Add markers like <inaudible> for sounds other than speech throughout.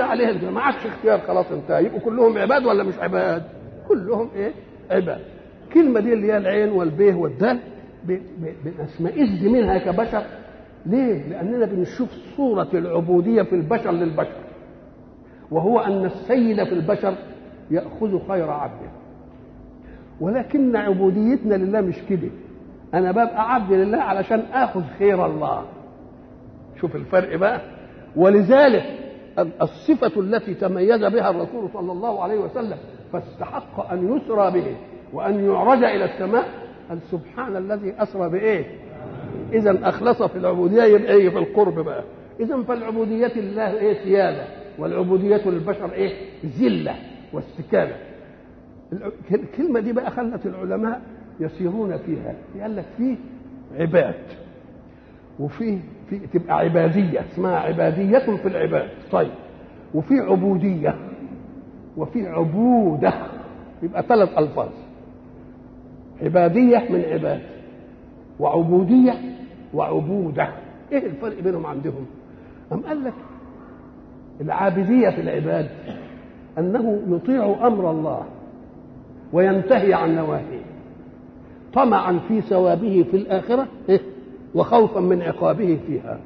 عليها الجماعة. ما عادش اختيار خلاص انتهى. يبقوا كلهم عباد ولا مش عباد؟ كلهم إيه؟ عباد. الكلمة دي اللي هي العين والبيه والدال ب- ب- بنسمئز منها كبشر ليه؟ لأننا بنشوف صورة العبودية في البشر للبشر. وهو أن السيد في البشر يأخذ خير عبده. ولكن عبوديتنا لله مش كده. أنا ببقى عبد لله علشان آخذ خير الله. شوف الفرق بقى. ولذلك الصفة التي تميز بها الرسول صلى الله عليه وسلم فاستحق أن يسرى به وأن يعرج إلى السماء قال سبحان الذي أسرى بإيه؟ إذا أخلص في العبودية يبقى إيه؟ في القرب بقى. إذا فالعبودية لله إيه؟ سيادة والعبودية للبشر إيه؟ ذلة واستكانة. الكلمة دي بقى خلت العلماء يسيرون فيها. قال لك فيه عباد. وفيه في تبقى عبادية اسمها عبادية في العباد. طيب وفي عبودية وفي عبودة. يبقى ثلاث ألفاظ. عبادية من عباد وعبودية وعبودة. إيه الفرق بينهم عندهم؟ أم قال لك العابدية في العباد أنه يطيع أمر الله وينتهي عن نواهيه. طمعا في ثوابه في الآخرة إيه؟ وخوفا من عقابه فيها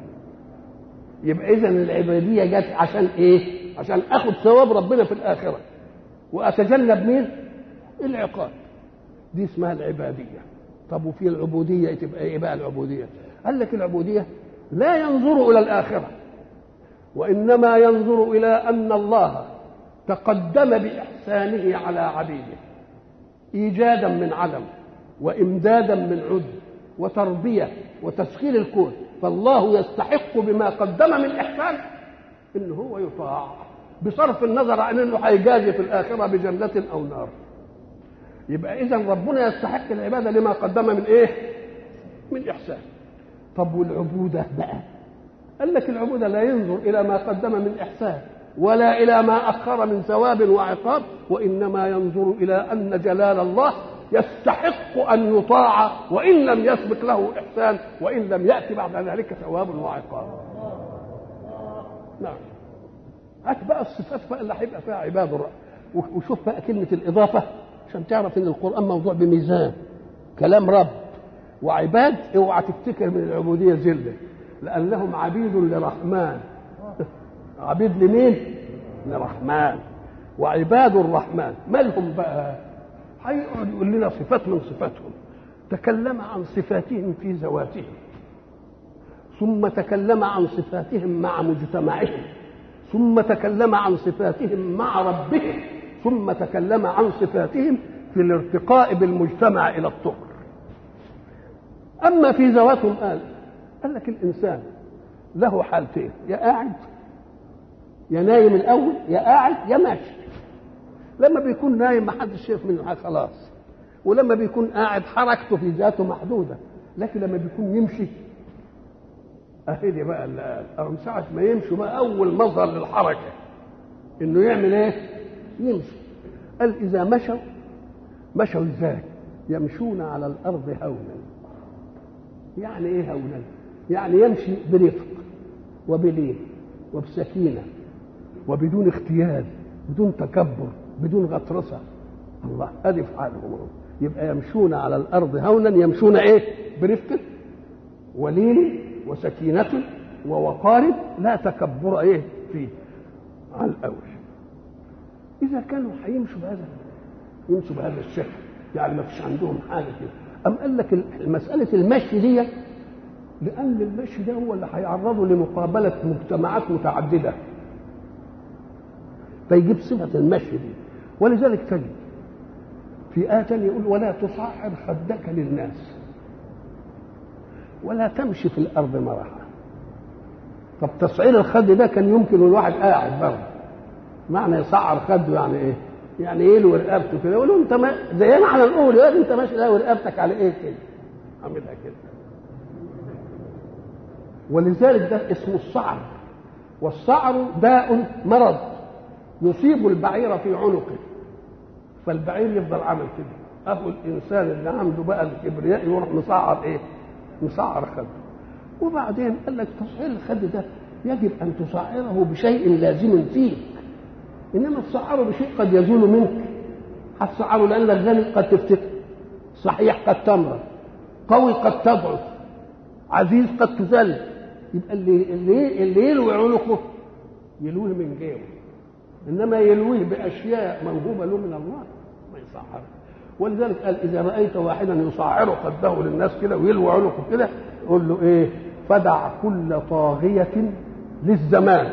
يبقى إذا العبادية جت عشان إيه؟ عشان آخد ثواب ربنا في الآخرة وأتجنب مين؟ العقاب دي اسمها العبادية طب وفي العبودية تبقى إيه بقى العبودية؟ قال لك العبودية لا ينظر إلى الآخرة وإنما ينظر إلى أن الله تقدم بإحسانه على عبيده إيجادا من عدم وإمدادا من عد وتربية وتسخير الكون فالله يستحق بما قدم من إحسان إن هو يطاع بصرف النظر عن إنه هيجازي في الآخرة بجنة أو نار. يبقى إذا ربنا يستحق العبادة لما قدم من إيه؟ من إحسان. طب والعبودة بقى؟ قال لك العبودة لا ينظر إلى ما قدم من إحسان ولا إلى ما أخر من ثواب وعقاب وإنما ينظر إلى أن جلال الله يستحق أن يطاع وإن لم يسبق له إحسان وإن لم يأتي بعد ذلك ثواب وعقاب. نعم. هات بقى الصفات بقى اللي هيبقى فيها عباد وشوف بقى كلمة الإضافة عشان تعرف إن القرآن موضوع بميزان. كلام رب. وعباد اوعى تفتكر من العبودية ذلة لأنهم عبيد لرحمن. عبيد لمين؟ لرحمن. وعباد الرحمن. مالهم بقى؟ هيقعد يقول لنا صفات من صفاتهم تكلم عن صفاتهم في ذواتهم ثم تكلم عن صفاتهم مع مجتمعهم. ثم تكلم عن صفاتهم مع ربهم. ثم تكلم عن صفاتهم في الارتقاء بالمجتمع إلى الطهر. أما في ذواتهم قال قال لك الإنسان له حالتين. يا قاعد يا نايم الأول يا قاعد يا ماشي. لما بيكون نايم ما حدش شايف منه خلاص ولما بيكون قاعد حركته في ذاته محدودة لكن لما بيكون يمشي اهي دي بقى من ساعة ما يمشي بقى أول مظهر للحركة إنه يعمل إيه؟ يمشي قال إذا مشوا مشوا إزاي؟ يمشون على الأرض هونا يعني إيه هونا؟ يعني يمشي برفق وبلين وبسكينة وبدون اختيال بدون تكبر بدون غطرسة. الله في حالهم يبقى يمشون على الأرض هونا يمشون إيه؟ برفق ولين وسكينة ووقار لا تكبر إيه؟ فيه. على الأول. إذا كانوا هيمشوا بهذا يمشوا بهذا الشكل. يعني ما فيش عندهم حاجة كده. أم قال لك مسألة المشي دي؟ لأن المشي ده هو اللي هيعرضه لمقابلة مجتمعات متعددة. فيجيب صفه المشي دي. ولذلك تجد في آية يقول ولا تصعر خدك للناس ولا تمشي في الأرض مرحا طب تصعير الخد ده كان يمكن الواحد قاعد بره معنى يصعر خده يعني إيه؟ يعني إيه له رقبته كده. يقول له أنت ما زي ما إحنا نقول يا أنت ماشي لا ورقبتك على إيه كده؟ عاملها كده. ولذلك ده اسمه الصعر. والصعر داء مرض يصيب البعير في عنقه. فالبعير يفضل عامل كده. اهو الإنسان اللي عنده بقى الكبرياء يروح مصعر إيه؟ مسعر خده. وبعدين قال لك تصحيح الخد ده؟ يجب أن تصعره بشيء لازم فيك إنما تصعره بشيء قد يزول منك. هتصعره لانك غني قد تفتكر صحيح قد تمرض قوي قد تضعف. عزيز قد تذل. يبقى اللي اللي اللي يلوي عنقه يلويه من جيبه إنما يلويه بأشياء موهوبة له من الله. ما يصعره ولذلك قال إذا رأيت واحدا يصعر خده للناس كده ويلوي عنقه كده قول له إيه؟ فدع كل طاغية للزمان.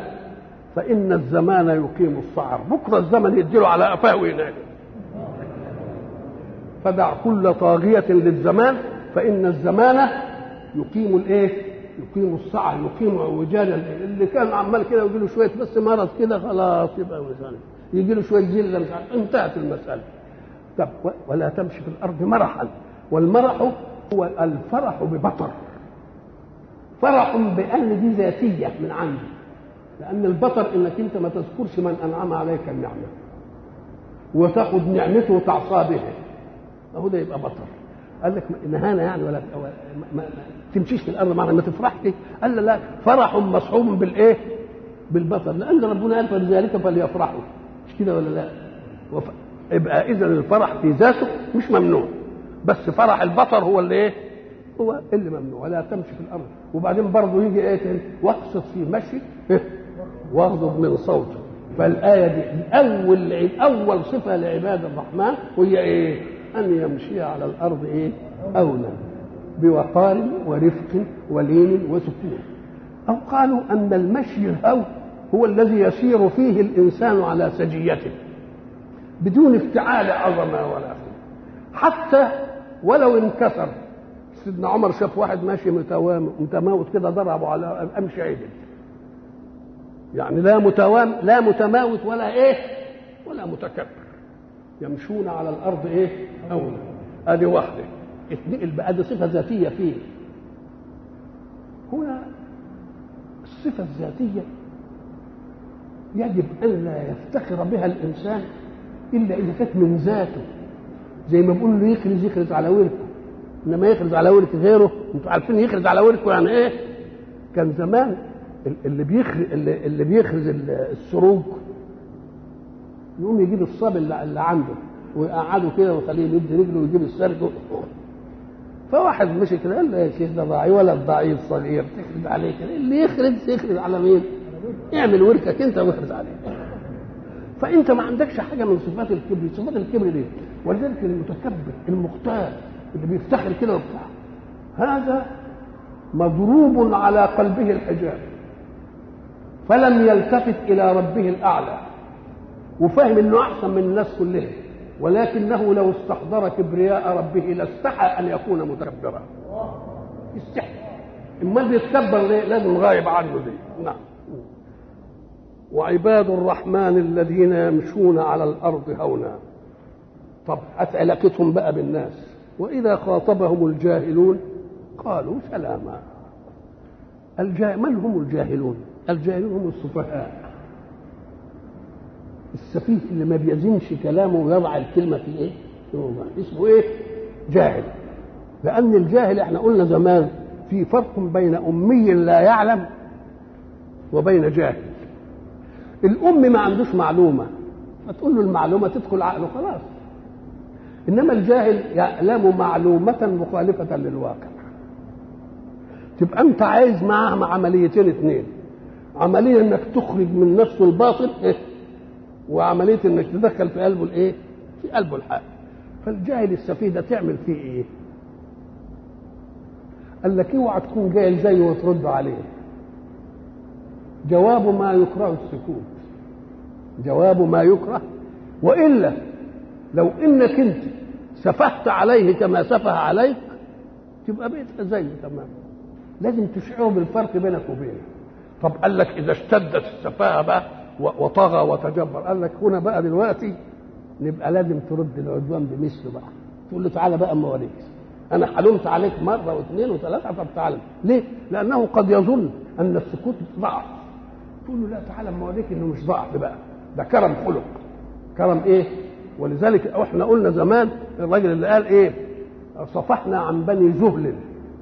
فإن الزمان يقيم الصعر. بكرة الزمن يديله على قفاه وينادي فدع كل طاغية للزمان. فإن الزمان يقيم الإيه؟ يقيم الصعر يقيم وجالا اللي كان عمال كده ويجي له شوية بس مرض كده خلاص يبقى مثلا. يجي له شوية ذله مش عارف انتهت المسألة. طب ولا تمشي في الأرض مرحا. والمرح هو الفرح ببطر. فرح بأن دي ذاتية من عندي. لأن البطر إنك أنت ما تذكرش من أنعم عليك النعمة. وتأخذ نعمته وتعصى بها اهو ده يبقى بطر. قال لك نهانا يعني ولا تمشيش في الأرض معنا ما تفرحش قال لا, لا فرح مصحوب بالإيه؟ بالبطر لأن ربنا قال فلذلك فليفرحوا مش كده ولا لا؟ وف... يبقى إذا الفرح في ذاته مش ممنوع بس فرح البطر هو اللي إيه؟ هو اللي ممنوع ولا تمشي في الأرض وبعدين برضه يجي إيه تاني؟ واقصد في مشي واغضب من صوته فالآية دي أول أول صفة لعباد الرحمن وهي إيه؟ أن يمشي على الأرض إيه؟ أولا بوقار ورفق ولين وسكون. أو قالوا أن المشي الهو هو الذي يسير فيه الإنسان على سجيته بدون افتعال عظمة ولا حتى ولو انكسر سيدنا عمر شاف واحد ماشي متماوت كده ضربه على امشي عدل يعني لا متوام لا متماوت ولا إيه ولا متكبر. يمشون على الأرض إيه اولا. ادي واحدة. اتنقل بقى دي صفة ذاتية فيه. هنا الصفه الذاتيه يجب أن لا يفتخر بها الإنسان إلا إذا كانت من ذاته. زي ما بيقول له يخرج يخرج على وركه. إنما يخرج على ورك غيره. أنتوا عارفين يخرج على وركه يعني إيه؟ كان زمان اللي بيخرج اللي, بيخرج السروج يقوم يجيب اللي, اللي عنده ويقعده كده ويخليه يمد رجله ويجيب السرج فواحد مشي كده قال له يا شيخ ده ضعيف ولا ضعيف صغير؟ تخرج عليه كده اللي يخرج يخرج على مين؟ اعمل وركك انت واخرج عليه. فانت ما عندكش حاجة من صفات الكبر. صفات الكبر دي ولذلك المتكبر المختال اللي بيفتخر كده وبتاع. هذا مضروب على قلبه الحجاب فلم يلتفت إلى ربه الأعلى. وفاهم إنه أحسن من الناس كلها ولكنه لو استحضر كبرياء ربه لاستحى أن يكون متكبرا. يستحي امال بيتكبر ليه لازم غايب عنه دي. نعم. وعباد الرحمن الذين يمشون على الأرض هونا. طب علاقتهم بقى بالناس. وإذا خاطبهم الجاهلون قالوا سلاما. الجا... من هم الجاهلون؟ الجاهلون هم السفهاء. السفيه اللي ما بيزنش كلامه ويضع الكلمة في إيه؟ في اسمه إيه؟ جاهل. لأن الجاهل إحنا قلنا زمان في فرق بين أمي لا يعلم وبين جاهل. الأم ما عندوش معلومة. فتقول له المعلومة تدخل عقله خلاص. إنما الجاهل يعلم معلومة مخالفة للواقع. تبقى أنت عايز معاها عمليتين اثنين عملية إنك تخرج من نفسه الباطل إيه؟ وعملية إنك تدخل في قلبه الإيه؟ في قلبه الحق. فالجاهل السفيه ده تعمل فيه إيه؟ قال لك اوعى تكون جاهل زيه وترد عليه. جواب ما يكره السكوت. جواب ما يكره. وإلا لو إنك أنت سفهت عليه كما سفه عليك تبقى بقيت زيه تمام. لازم تشعره بالفرق بينك وبينه. طب قال لك إذا اشتدت السفاهة بقى وطغى وتجبر. قال لك هنا بقى دلوقتي نبقى لازم ترد العدوان بمثله بقى. تقول له تعالى بقى اما اوريك أنا حلمت عليك مرة واثنين وثلاثة طب تعالى. ليه؟ لأنه قد يظن أن السكوت ضعف تقول له لا تعالى اما اوريك إنه مش ضعف بقى. ده كرم خلق. كرم إيه؟ ولذلك إحنا قلنا زمان الراجل اللي قال إيه؟ صفحنا عن بني زهل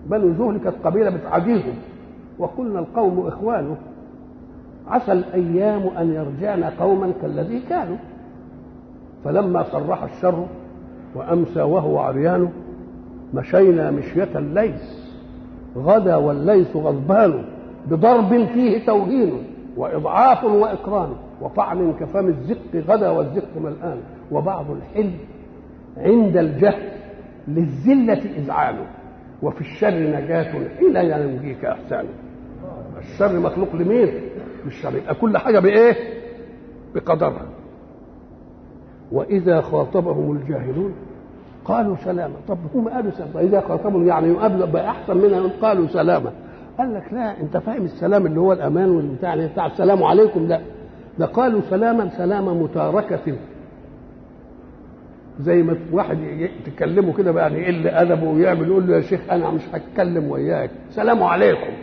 بني زهل كانت قبيلة بتعاديهم وقلنا القوم إخوانه. عسى الأيام أن يرجعن قوما كالذي كانوا. فلما صرح الشر وأمسى وهو عريان مشينا مشية الليث. غدا والليث غضبان بضرب فيه توهين وإضعاف واقران وطعن كفم الزق غدا والزق ملآن. وبعض الحلم عند الجهل للذلة إذعان وفي الشر نجاة حين ينجيك إحسان. الشر مخلوق لمين؟ للشر يبقى كل حاجة بإيه؟ بقدرها وإذا خاطبهم الجاهلون قالوا سلاما. طب هم قالوا سلاما. إذا خاطبهم يعني يقابلوا بقى أحسن منها قالوا سلاما. قال لك لا أنت فاهم السلام اللي هو الأمان والبتاع بتاع السلام عليكم. لا. ده قالوا سلاما سلام متاركة. زي ما واحد تكلمه كده بقى يعني يقل أدبه؟ ويعمل يقول له يا شيخ أنا مش هتكلم وياك. سلام عليكم.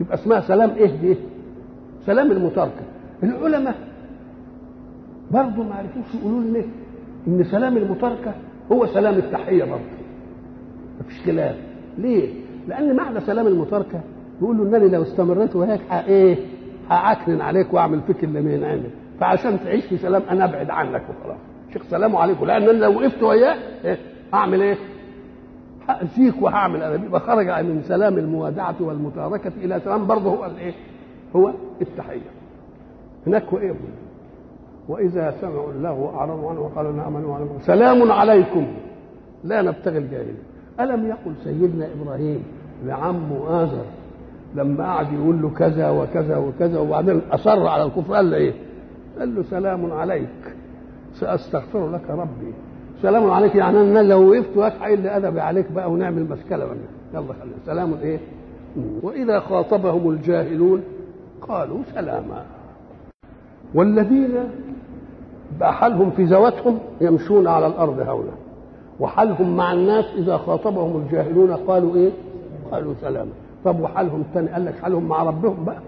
تبقى اسمها سلام إيه؟ دي سلام المتاركة. العلماء برضه ما عرفوش يقولوا لنا إن سلام المتاركة هو سلام التحية برضه مفيش خلاف. ليه؟ لأن معنى سلام المتاركة يقول له انني لو استمريت وياك إيه؟ هعكنن عليك وأعمل فيك اللي ما ينعمل. فعشان تعيش في سلام أنا أبعد عنك وخلاص. شيخ سلام عليكم. لأن أنا لو وقفت وياه إيه؟ هعمل إيه؟ هأذيك وهعمل. أنا يبقى خرج من سلام الموادعة والمتاركة إلى سلام برضه هو الإيه؟ هو التحية. هناك وإيه؟ وإذا سمعوا الله اعرضوا عنه وقالوا نامن وعلى سلام عليكم. لا نبتغي الجاهلين. ألم يقل سيدنا إبراهيم لعمه آزر لما قعد يقول له كذا وكذا وكذا وبعدين أصر على الكفر قال له إيه؟ قال له سلام عليك. سأستغفر لك ربي. سلام عليك يعني أنا لو وقفت وقت لي ادبي عليك بقى ونعمل مشكله بقى. يلا خلينا. سلام إيه؟ وإذا خاطبهم الجاهلون قالوا سلاما. والذين بقى حالهم في ذواتهم يمشون على الأرض هولا وحالهم مع الناس إذا خاطبهم الجاهلون قالوا إيه؟ قالوا سلاما. طب وحالهم الثاني قال لك حالهم مع ربهم بقى.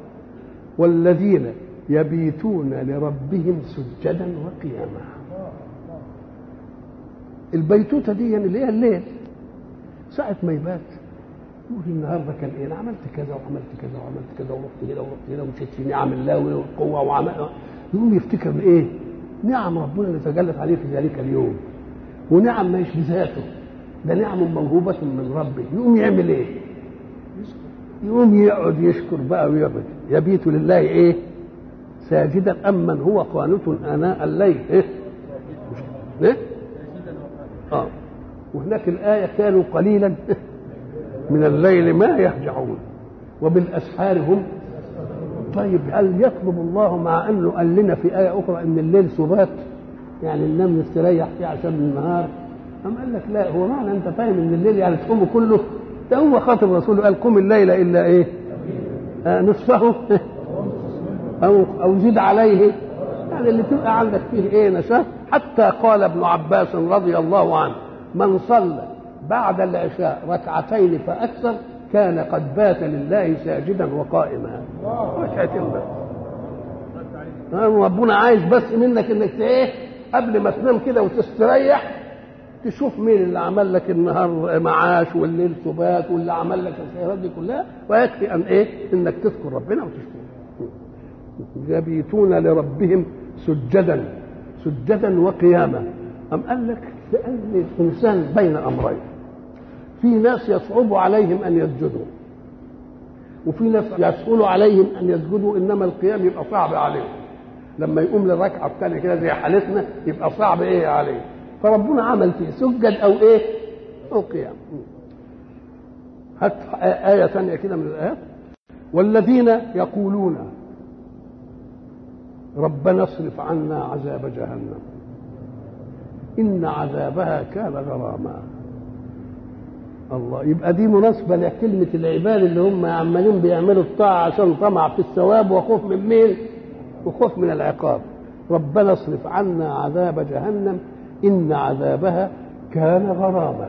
والذين يبيتون لربهم سجدا وقياما. البيتوتة دي اللي هي الليل. ساعة ما يبات. يقول النهارده كان إيه؟ أنا عملت كذا وعملت كذا وعملت كذا ورحت هنا ورحت هنا ومشيت في نعم الله والقوة وعمل يقوم يفتكر إيه؟ نعم ربنا اللي تجلت عليه في ذلك اليوم ونعم ما بذاته ده نعم موهوبة من ربه يقوم يعمل إيه؟ يقوم يقعد يشكر بقى ويعبد يبيت لله إيه؟ ساجدا من هو قانت آناء الليل إيه؟ إيه؟ آه وهناك الآية كانوا قليلا من الليل ما يهجعون وبالأسحار هم طيب هل يطلب الله مع أنه قال لنا في آية أخرى أن الليل سبات؟ يعني ننام نستريح فيه عشان النهار. أم قال لك لا هو معنى أنت فاهم أن الليل يعني تقوم كله؟ ده هو خاطب رسوله قال قم الليل إلا إيه؟ آه نصفه. <laughs> أو أو زد عليه. يعني اللي تبقى عندك فيه إيه نشاط؟ حتى قال ابن عباس رضي الله عنه من صلى بعد العشاء ركعتين فأكثر كان قد بات لله ساجدا وقائما. ركعتين بس ربنا عايز بس منك إنك إيه قبل ما تنام كده وتستريح تشوف مين اللي عمل لك النهار معاش والليل سبات واللي عمل لك الخيرات دي كلها ويكفي أن إيه إنك تذكر ربنا وتشكره. يبيتون لربهم سجدا سجدا وقياما. أم قال لك لأن الإنسان بين أمرين؟ في ناس يصعب عليهم أن يسجدوا. وفي ناس يسهل عليهم أن يسجدوا إنما القيام يبقى صعب عليهم. لما يقوم للركعة الثانية كده زي حالتنا يبقى صعب إيه عليه. فربنا عمل فيه سجد أو إيه؟ أو قيام. هات آية ثانية كده من الآيات. والذين يقولون ربنا اصرف عنا عذاب جهنم. إن عذابها كان غراما. الله. يبقى دي مناسبة لكلمة العباد اللي هم عمالين بيعملوا الطاعة عشان طمع في الثواب وخوف من مين؟ وخوف من العقاب. ربنا اصرف عنا عذاب جهنم إن عذابها كان غراما.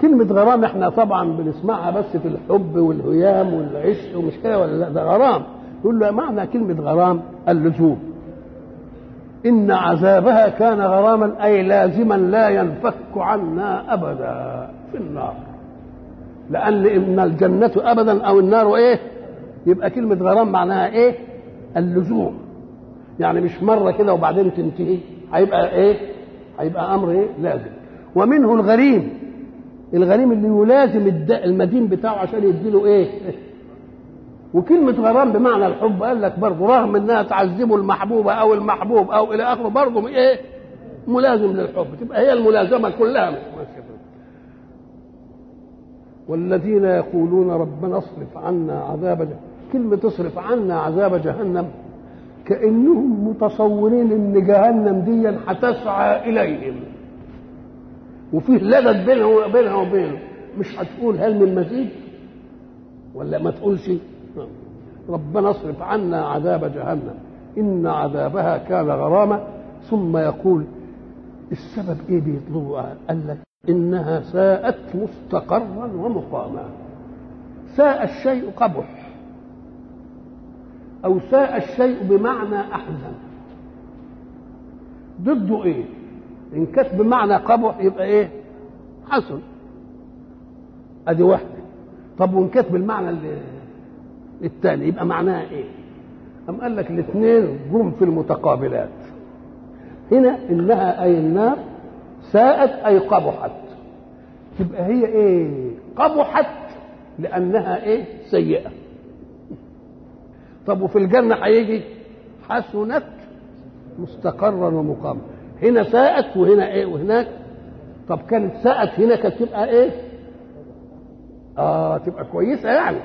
كلمة غرام إحنا طبعا بنسمعها بس في الحب والهيام والعشق ومش كده ولا لا؟ ده غرام. يقول له معنى كلمة غرام؟ اللزوم. إن عذابها كان غراما أي لازما لا ينفك عنا أبدا. في النار. لأن إن الجنة أبدا أو النار إيه؟ يبقى كلمة غرام معناها إيه؟ اللزوم. يعني مش مرة كده وبعدين تنتهي. هيبقى إيه؟ هيبقى أمر إيه؟ لازم. ومنه الغريم. الغريم اللي يلازم المدين بتاعه عشان يديله إيه؟ وكلمة غرام بمعنى الحب. قال لك برضه رغم إنها تعذبه المحبوبة أو المحبوب أو إلى آخره برضه إيه؟ ملازم للحب. تبقى هي الملازمة كلها. والذين يقولون ربنا اصرف عنا عذاب جهنم كلمة اصرف عنا عذاب جهنم كأنهم متصورين إن جهنم دي هتسعى إليهم. وفيه لدد بينها وبينها وبينه مش هتقول هل من مزيد؟ ولا ما تقولش؟ ربنا اصرف عنا عذاب جهنم. إن عذابها كان غراما. ثم يقول السبب إيه بيطلبوا قال لك إنها ساءت مستقرا ومقاما. ساء الشيء قبح. أو ساء الشيء بمعنى أحزن. ضده إيه؟ إن كانت بمعنى قبح يبقى إيه؟ حسن. أدي واحدة. طب وإن كانت بالمعنى الثاني يبقى معناها إيه؟ أم قال لك الاثنين جم في المتقابلات. هنا إنها أي النار ساءت أي قبحت. تبقى هي إيه؟ قبحت لأنها إيه؟ سيئة. طب وفي الجنة هيجي؟ حسنت مستقرا ومقاما. هنا ساءت وهنا إيه؟ وهناك. طب كانت ساءت هنا كانت تبقى إيه؟ آه تبقى كويسة يعني.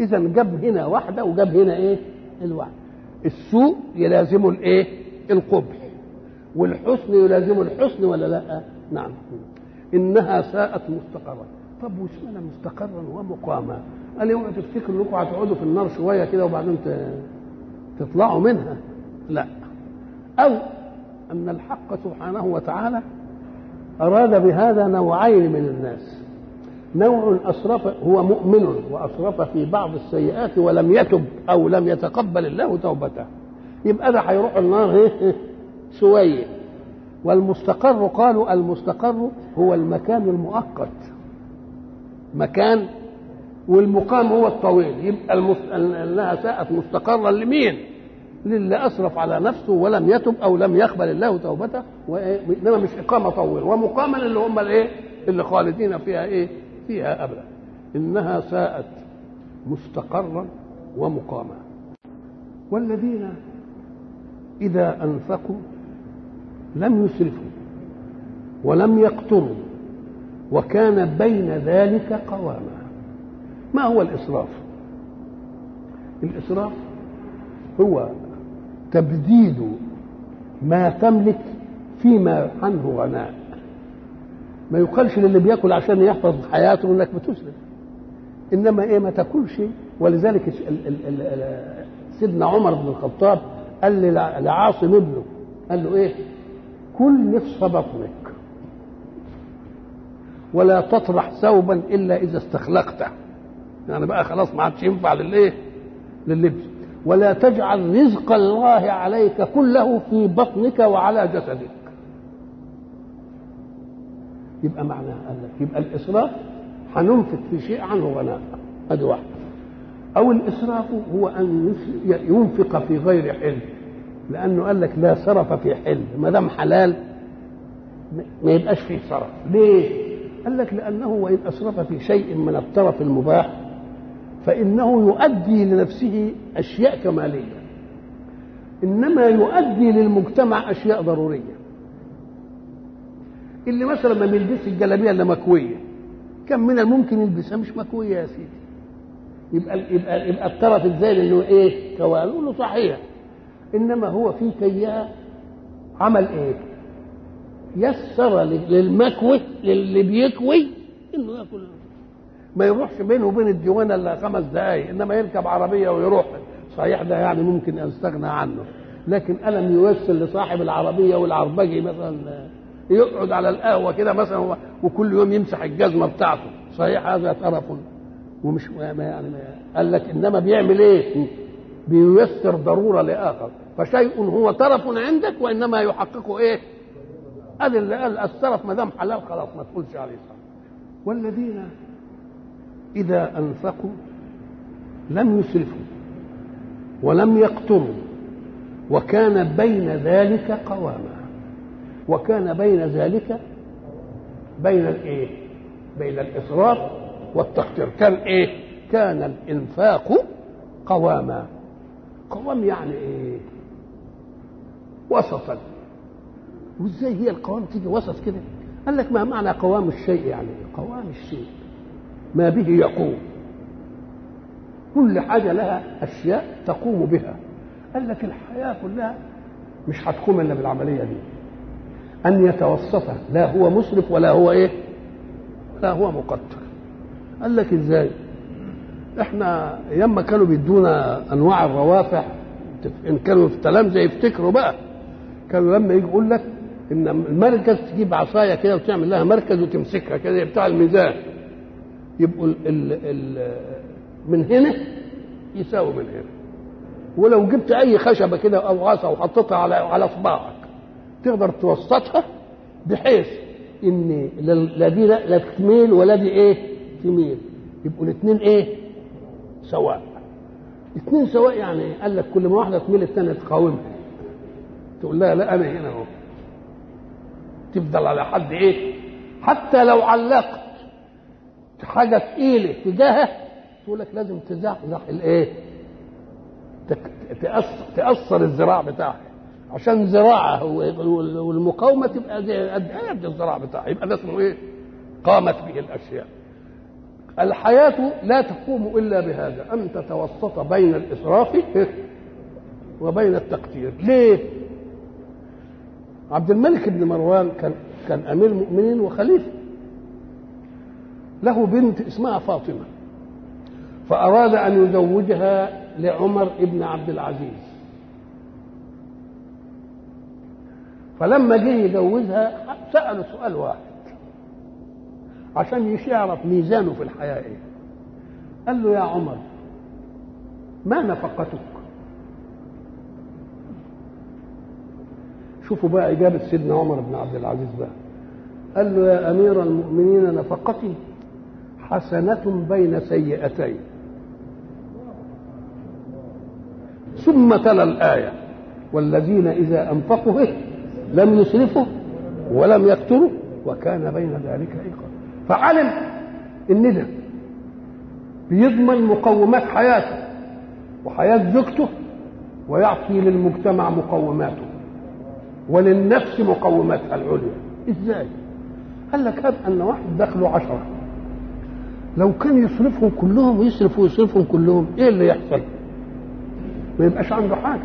إذا جاب هنا واحدة وجاب هنا إيه؟ الواحده السوء يلازمه الإيه؟ القبح. والحسن يلازمه الحسن ولا لا؟ نعم. إنها ساءت مستقرا. طب واشمعنى مستقرا ومقاما؟ قال لي اوعوا تفتكروا انكم هتقعدوا في النار شوية كده وبعدين تطلعوا منها؟ لا. أو أن الحق سبحانه وتعالى أراد بهذا نوعين من الناس. نوع أسرف هو مؤمن وأسرف في بعض السيئات ولم يتب أو لم يتقبل الله توبته. يبقى ده هيروح النار. <laughs> شوية والمستقر قالوا المستقر هو المكان المؤقت مكان والمقام هو الطويل يبقى المس... انها ساءت مستقرا لمين؟ للي أسرف على نفسه ولم يتب أو لم يقبل الله توبته إنما مش إقامة طويل ومقاما اللي هم الإيه؟ اللي خالدين فيها إيه؟ فيها أبدا إنها ساءت مستقرا ومقاما والذين إذا أنفقوا لم يسرفوا ولم يقتروا وكان بين ذلك قواما. ما هو الإسراف؟ الإسراف هو تبديد ما تملك فيما عنه غناء. ما يقالش للي بياكل عشان يحفظ حياته إنك بتسرف. إنما إيه ما تاكلش. ولذلك سيدنا عمر بن الخطاب قال لعاصم ابنه قال له إيه؟ كل نصف بطنك ولا تطرح ثوبا إلا إذا استخلقته. يعني بقى خلاص ما عادش ينفع للإيه؟ لللبس. ولا تجعل رزق الله عليك كله في بطنك وعلى جسدك. يبقى معناها قال لك يبقى الإسراف هننفق في شيء عنه غناء هذه واحدة. أو الإسراف هو أن ينفق في غير حل لأنه قال لك لا سرف في حل ما دام حلال ما يبقاش فيه سرف ليه؟ قال لك لأنه وإن اسرف في شيء من الطرف المباح فإنه يؤدي لنفسه أشياء كمالية. إنما يؤدي للمجتمع أشياء ضرورية. اللي مثلا ما بيلبسش الجلابية إلا مكوية. كم من الممكن يلبسها؟ مش مكوية يا سيدي. يبقى يبقى يبقى الطرف إزاي إنه إيه؟ كوالو له صحيح. إنما هو في كيها عمل إيه؟ يسر للمكوي للي بيكوي إنه يأكل. ما يروحش بينه وبين الديوانه إلا خمس دقائق إنما يركب عربية ويروح. صحيح ده يعني ممكن أستغنى عنه. لكن الم يوصل لصاحب العربية والعربجي مثلا يقعد على القهوة كده مثلا وكل يوم يمسح الجزمة بتاعته. صحيح هذا طرف. ومش ما يعني ما قال لك إنما بيعمل إيه؟ بييسر ضرورة لآخر. فشيء هو طرف عندك وإنما يحققه إيه؟ قال اللي قال السرف ما دام حلال خلاص ما تقولش عليه صح والذين إذا أنفقوا لم يسرفوا ولم يقتروا وكان بين ذلك قواما. وكان بين ذلك بين الإيه؟ بين الإسراف والتقتير. كان إيه؟ كان الإنفاق قواما. قوام يعني إيه؟ وسطا. وإزاي هي القوام تيجي وسط كده؟ قال لك ما معنى قوام الشيء يعني؟ قوام الشيء. ما به يقوم. كل حاجة لها أشياء تقوم بها. قال لك الحياة كلها مش هتقوم إلا بالعملية دي. أن يتوسط لا هو مسرف ولا هو إيه؟ ولا هو مقتر. قال لك إزاي؟ إحنا أيام ما كانوا بيدونا أنواع الروافع إن كانوا في التلامذه يفتكروا بقى. كانوا لما يجي يقول لك إن المركز تجيب عصاية كده وتعمل لها مركز وتمسكها كده بتاع الميزان. يبقوا ال ال ال من هنا يساوي من هنا. ولو جبت أي خشبة كده أو عصا وحطيتها على على صباعك تقدر توسطها بحيث إن لا دي لا تميل ولا دي إيه؟ تميل. يبقوا الاثنين إيه؟ سواء. اثنين سواء يعني قال لك كل ما واحدة تميل الثانية تقاومها. تقول لها لا أنا هنا أهو تفضل على حد إيه حتى لو علقت حاجة ثقيله تجاهها تقول لك لازم تزحزح الإيه تأثر, تأثر الذراع بتاعها عشان ذراعها والمقاومة تبقى زي قد الذراع بتاعها يبقى ده اسمه إيه؟ قامت به الأشياء. الحياة لا تقوم إلا بهذا أن تتوسط بين الإسراف <laughs> وبين التقتير، ليه؟ عبد الملك بن مروان كان كان أمير المؤمنين وخليفة. له بنت اسمها فاطمة. فأراد أن يزوجها لعمر بن عبد العزيز. فلما جه يجوزها سأله سؤال واحد عشان يعرف ميزانه في الحياة إيه قال له يا عمر ما نفقتك شوفوا بقى إجابة سيدنا عمر بن عبد العزيز بقى. قال له يا أمير المؤمنين نفقتي حسنة بين سيئتين. ثم تلا الآية. والذين إذا أنفقوا إيه؟ لم يسرفوا ولم يقتروا وكان بين ذلك إيقا فعلم إن ده بيضمن مقومات حياته وحياة زوجته ويعطي للمجتمع مقوماته. وللنفس مقوماتها العليا. إزاي؟ قال لك هب أن واحد دخله عشرة. لو كان يصرفهم كلهم ويصرف ويصرفهم كلهم إيه اللي يحصل؟ ما يبقاش عنده حاجة.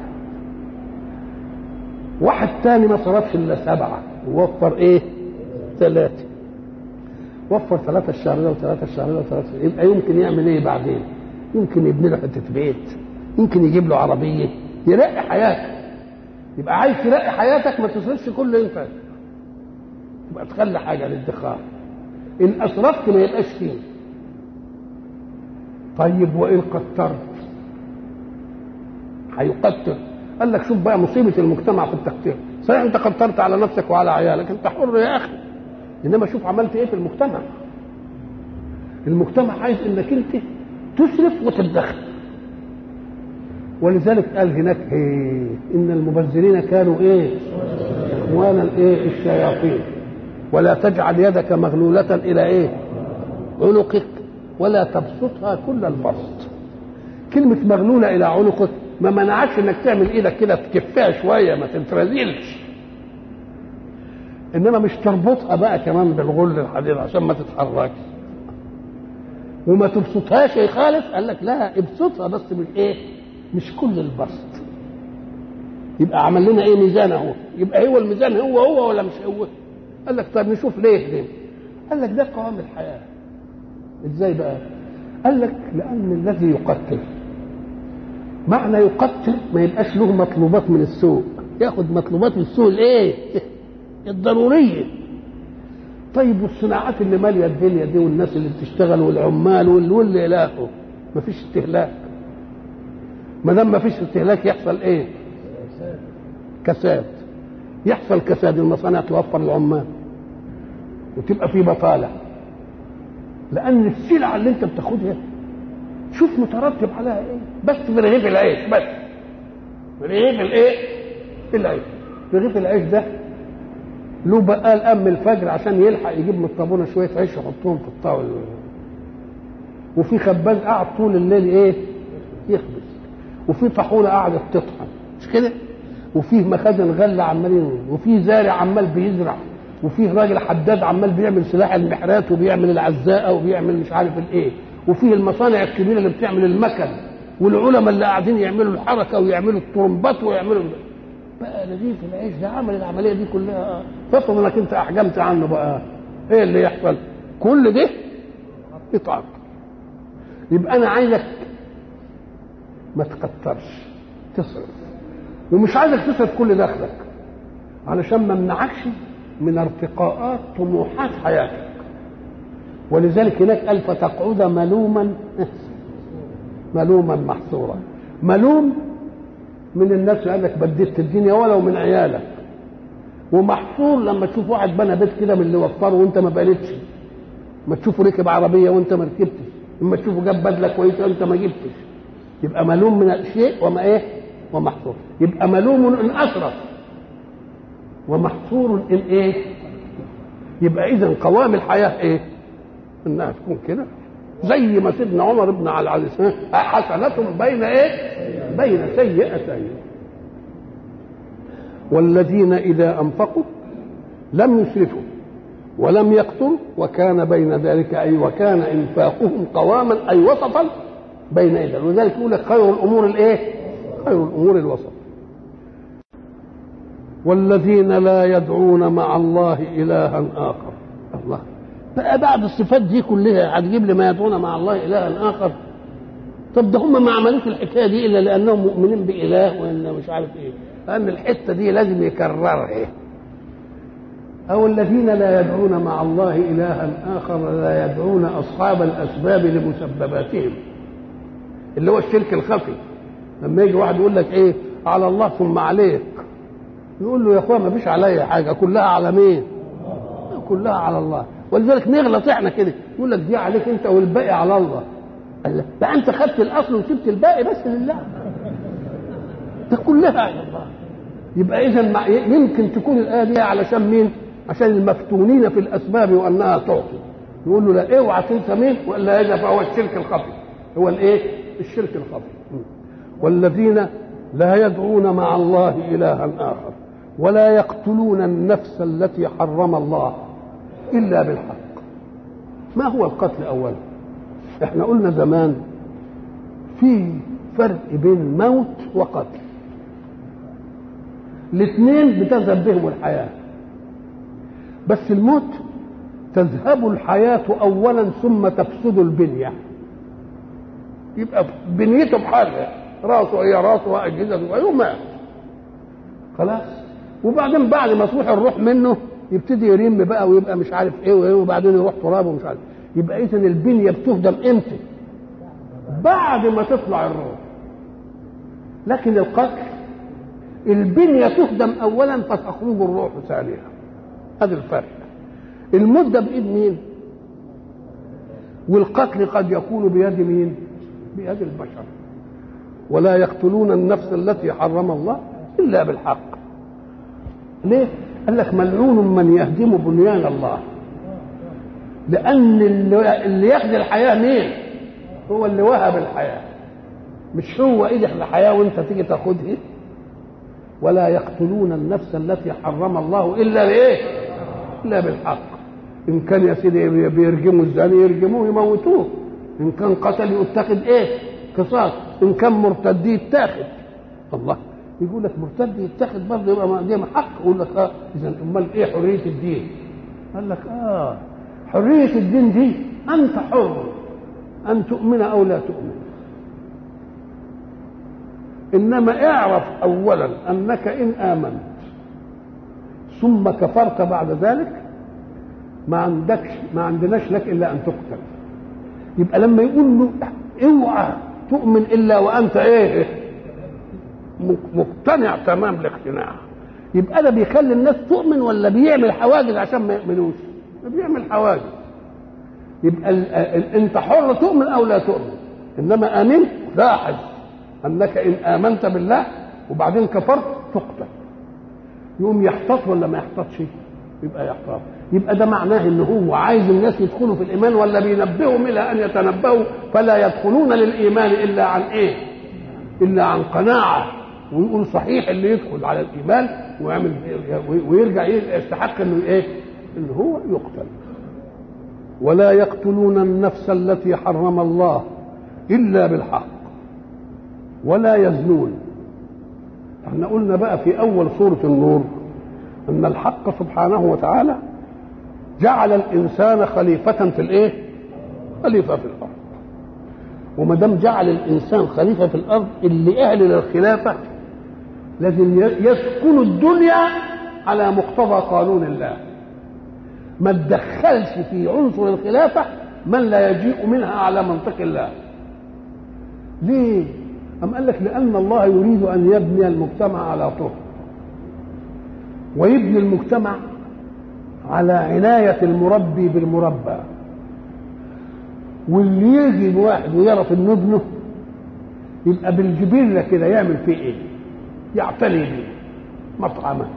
واحد تاني ما صرفش إلا سبعة ووفر إيه؟ ثلاثة. وفر ثلاثة الشهر ده وثلاثة الشهر ده وثلاثة يبقى يمكن يعمل إيه بعدين؟ يمكن يبني له حتة بيت يمكن يجيب له عربية. يرقي حياته يبقى عايز ترقي حياتك ما تصرفش كل انت يبقى تخلي حاجة للادخار. إن أسرفت ما يبقاش فيه. طيب وإن قترت؟ هيقتر قال لك شوف بقى مصيبة المجتمع في التقتير صحيح أنت قترت على نفسك وعلى عيالك. أنت حر يا أخي. إنما شوف عملت إيه في المجتمع. المجتمع عايز إنك أنت تسرف وتتدخل ولذلك قال هناك إيه؟ إن المبذرين كانوا إيه؟ اخوان الإيه؟ الشياطين. ولا تجعل يدك مغلولة إلى إيه؟ عنقك ولا تبسطها كل البسط. كلمة مغلولة إلى عنقك ما منعكش إنك تعمل إيدك كده تكفيها شوية ما تترزلش إنما مش تربطها بقى كمان بالغل الحديد عشان ما تتحركش. وما تبسطهاش يا خالف قال لك لا ابسطها بس من إيه؟ مش كل البسط. يبقى عمل لنا إيه ميزان أهو؟ يبقى هو الميزان هو هو ولا مش هو؟ قال لك طيب نشوف ليه ليه؟ قال لك ده قوام الحياة. إزاي بقى؟ قال لك لأن الذي يقتل. معنى يقتل ما يبقاش له مطلوبات من السوق. ياخد مطلوبات من السوق الايه <laughs> الضرورية. طيب والصناعات اللي مالية الدنيا دي والناس اللي بتشتغل والعمال واللي إلى اخره مفيش استهلاك. ما دام مفيش استهلاك يحصل إيه؟ كساد. يحصل كساد. المصانع توفر العمال وتبقى في بطالة. لأن السلعه اللي أنت بتاخدها شوف مترتب عليها إيه؟ بس في رغيف العيش بس. رغيف الإيه؟ العيش. رغيف العيش ده له بقال ام الفجر عشان يلحق يجيب من الطابونه شوية عيش يحطهم في الطاولة. وفي خباز قاعد طول الليل إيه؟ يخبز. وفي طاحونه قاعدة تطحن مش كده؟ وفيه مخازن غلة عمالين وفي زارع عمال بيزرع وفيه راجل حداد عمال بيعمل سلاح المحرات وبيعمل العزاءة وبيعمل مش عارف الإيه. وفيه المصانع الكبيرة اللي بتعمل المكن والعلماء اللي قاعدين يعملوا الحركة ويعملوا الطرمبات ويعملوا بقى رغيف العيش ده عمل العملية دي كلها. تفرض انك انت أحجمت عنه بقى. إيه اللي يحصل؟ كل ده يتعطل. يبقى أنا عايزك ما تكترش تصرف. ومش عايزك تصرف كل دخلك علشان ما منعكش من ارتقاءات طموحات حياتك. ولذلك هناك قال فتقعد ملوما <laughs> ملوما محصورا. ملوم من الناس اللي قال لك بددت الدنيا ولو من عيالك. ومحصور لما تشوف واحد بنى بيت كده من اللي وفره وانت ما بنيتش ما تشوفه ركب عربية وانت ما ركبتش. اما تشوفه جاب بدلة كويسة وانت ما جبتش. يبقى ملوم من الشيء وما إيه؟ ومحصور. يبقى ملوم إن اسرف ومحصور إن إيه؟ يبقى اذا قوام الحياة إيه؟ إنها تكون كده. زي ما سيدنا عمر بن عليه السلام حسنة بين إيه؟ بين سيئتين والذين إذا أنفقوا لم يسرفوا ولم يقتروا وكان بين ذلك أي وكان إنفاقهم قواما أي وسطا بين ذلك ولذلك يقول لك خير الأمور الإيه؟ خير الأمور الوسط. والذين لا يدعون مع الله إلها آخر. الله. بقى بعد الصفات دي كلها هتجيب لي ما يدعون مع الله إلها آخر. طب ده هم ما عملوش الحكاية دي إلا لأنهم مؤمنين بإله ولا مش عارف إيه. لأن الحتة دي لازم يكررها؟ أو الذين لا يدعون مع الله إلها آخر لا يدعون أصحاب الأسباب لمسبباتهم. اللي هو الشرك الخفي لما يجي واحد يقول لك إيه؟ على الله ثم عليك. يقول له يا اخويا ما فيش عليا حاجة كلها على مين؟ كلها على الله. ولذلك نغلط إحنا كده. يقول لك دي عليك أنت والباقي على الله. قال بقى أنت خدت الأصل وسبت الباقي بس لله. ده كلها على الله. يبقى اذا يمكن تكون الآية دي علشان مين؟ عشان المفتونين في الأسباب وأنها تعطي. يقول له لا اوعى تنسى مين؟ وألا هذا فهو الشرك الخفي. هو الإيه؟ الشرك الخفي والذين لا يدعون مع الله إلها آخر ولا يقتلون النفس التي حرم الله إلا بالحق. ما هو القتل اولا؟ إحنا قلنا زمان في فرق بين موت وقتل. الاثنين بتذهب بهم الحياة. بس الموت تذهب الحياة اولا ثم تفسد البنية. يبقى بنيته بحاجه راسه هي راسه واجهزته ويوم مات خلاص. وبعدين بعد ما تروح الروح منه يبتدي يرم بقى ويبقى مش عارف إيه وإيه وبعدين يروح تراب ومش عارف. يبقى اذا البنية بتهدم إمتى؟ بعد ما تطلع الروح. لكن القتل البنية تهدم اولا فتخرج الروح ثانيا. هذا الفرق. المدة بإيد مين؟ والقتل قد يكون بيد مين؟ بيد البشر. ولا يقتلون النفس التي حرم الله إلا بالحق. ليه؟ قال لك ملعون من يهدم بنيان الله. لأن اللي ياخذ الحياة مين؟ هو اللي وهب الحياة. مش هو إيدك الحياة وأنت تيجي تاخدها؟ ولا يقتلون النفس التي حرم الله إلا بإيه؟ إلا بالحق. إن كان يا سيدي بيرجموا الزاني يرجموه يموتوه. إن كان قتل يتخذ إيه؟ قصاص. إن كان مرتد يتاخد الله. يقول لك مرتد يتخذ برضه يبقى دي حق. يقول لك آه اذا أمال إيه حرية الدين؟ قال لك آه حرية الدين دي أنت حر. أن تؤمن أو لا تؤمن. إنما اعرف اولا أنك إن آمنت. ثم كفرت بعد ذلك. ما عندكش ما عندناش لك إلا أن تقتل. يبقى لما يقول له اوعى تؤمن إلا وأنت إيه؟ مقتنع تمام الاقتناع. يبقى ده بيخلي الناس تؤمن ولا بيعمل حواجز عشان ما يؤمنوش؟ بيعمل حواجز. يبقى انت حر تؤمن أو لا تؤمن. إنما آمنت لاحظ أنك إن آمنت بالله وبعدين كفرت تقتل. يقوم يحتاط ولا ما يحتاطش؟ يبقى يحتاط يبقى ده معناه إن هو عايز الناس يدخلوا في الإيمان ولا بينبههم إلى أن يتنبهوا فلا يدخلون للإيمان إلا عن إيه؟ إلا عن قناعة. ويقول صحيح اللي يدخل على الإيمان ويعمل ويرجع يستحق إنه إيه؟ ان هو يقتل. ولا يقتلون النفس التي حرم الله إلا بالحق. ولا يزنون. إحنا قلنا بقى في أول سورة النور أن الحق سبحانه وتعالى جعل الإنسان خليفة في الإيه؟ خليفة في الأرض. وما دام جعل الإنسان خليفة في الأرض اللي أهل للخلافة لازم يسكن الدنيا على مقتضى قانون الله. ما تدخلش في عنصر الخلافة من لا يجيء منها على منطق الله. ليه؟ أم قال لك لأن الله يريد أن يبني المجتمع على طهر ويبني المجتمع على عناية المربي بالمربى واللي يجي بواحد ويعرف إنه ابنه يبقى بالجبلة كده يعمل فيه إيه؟ يعتني به مطعما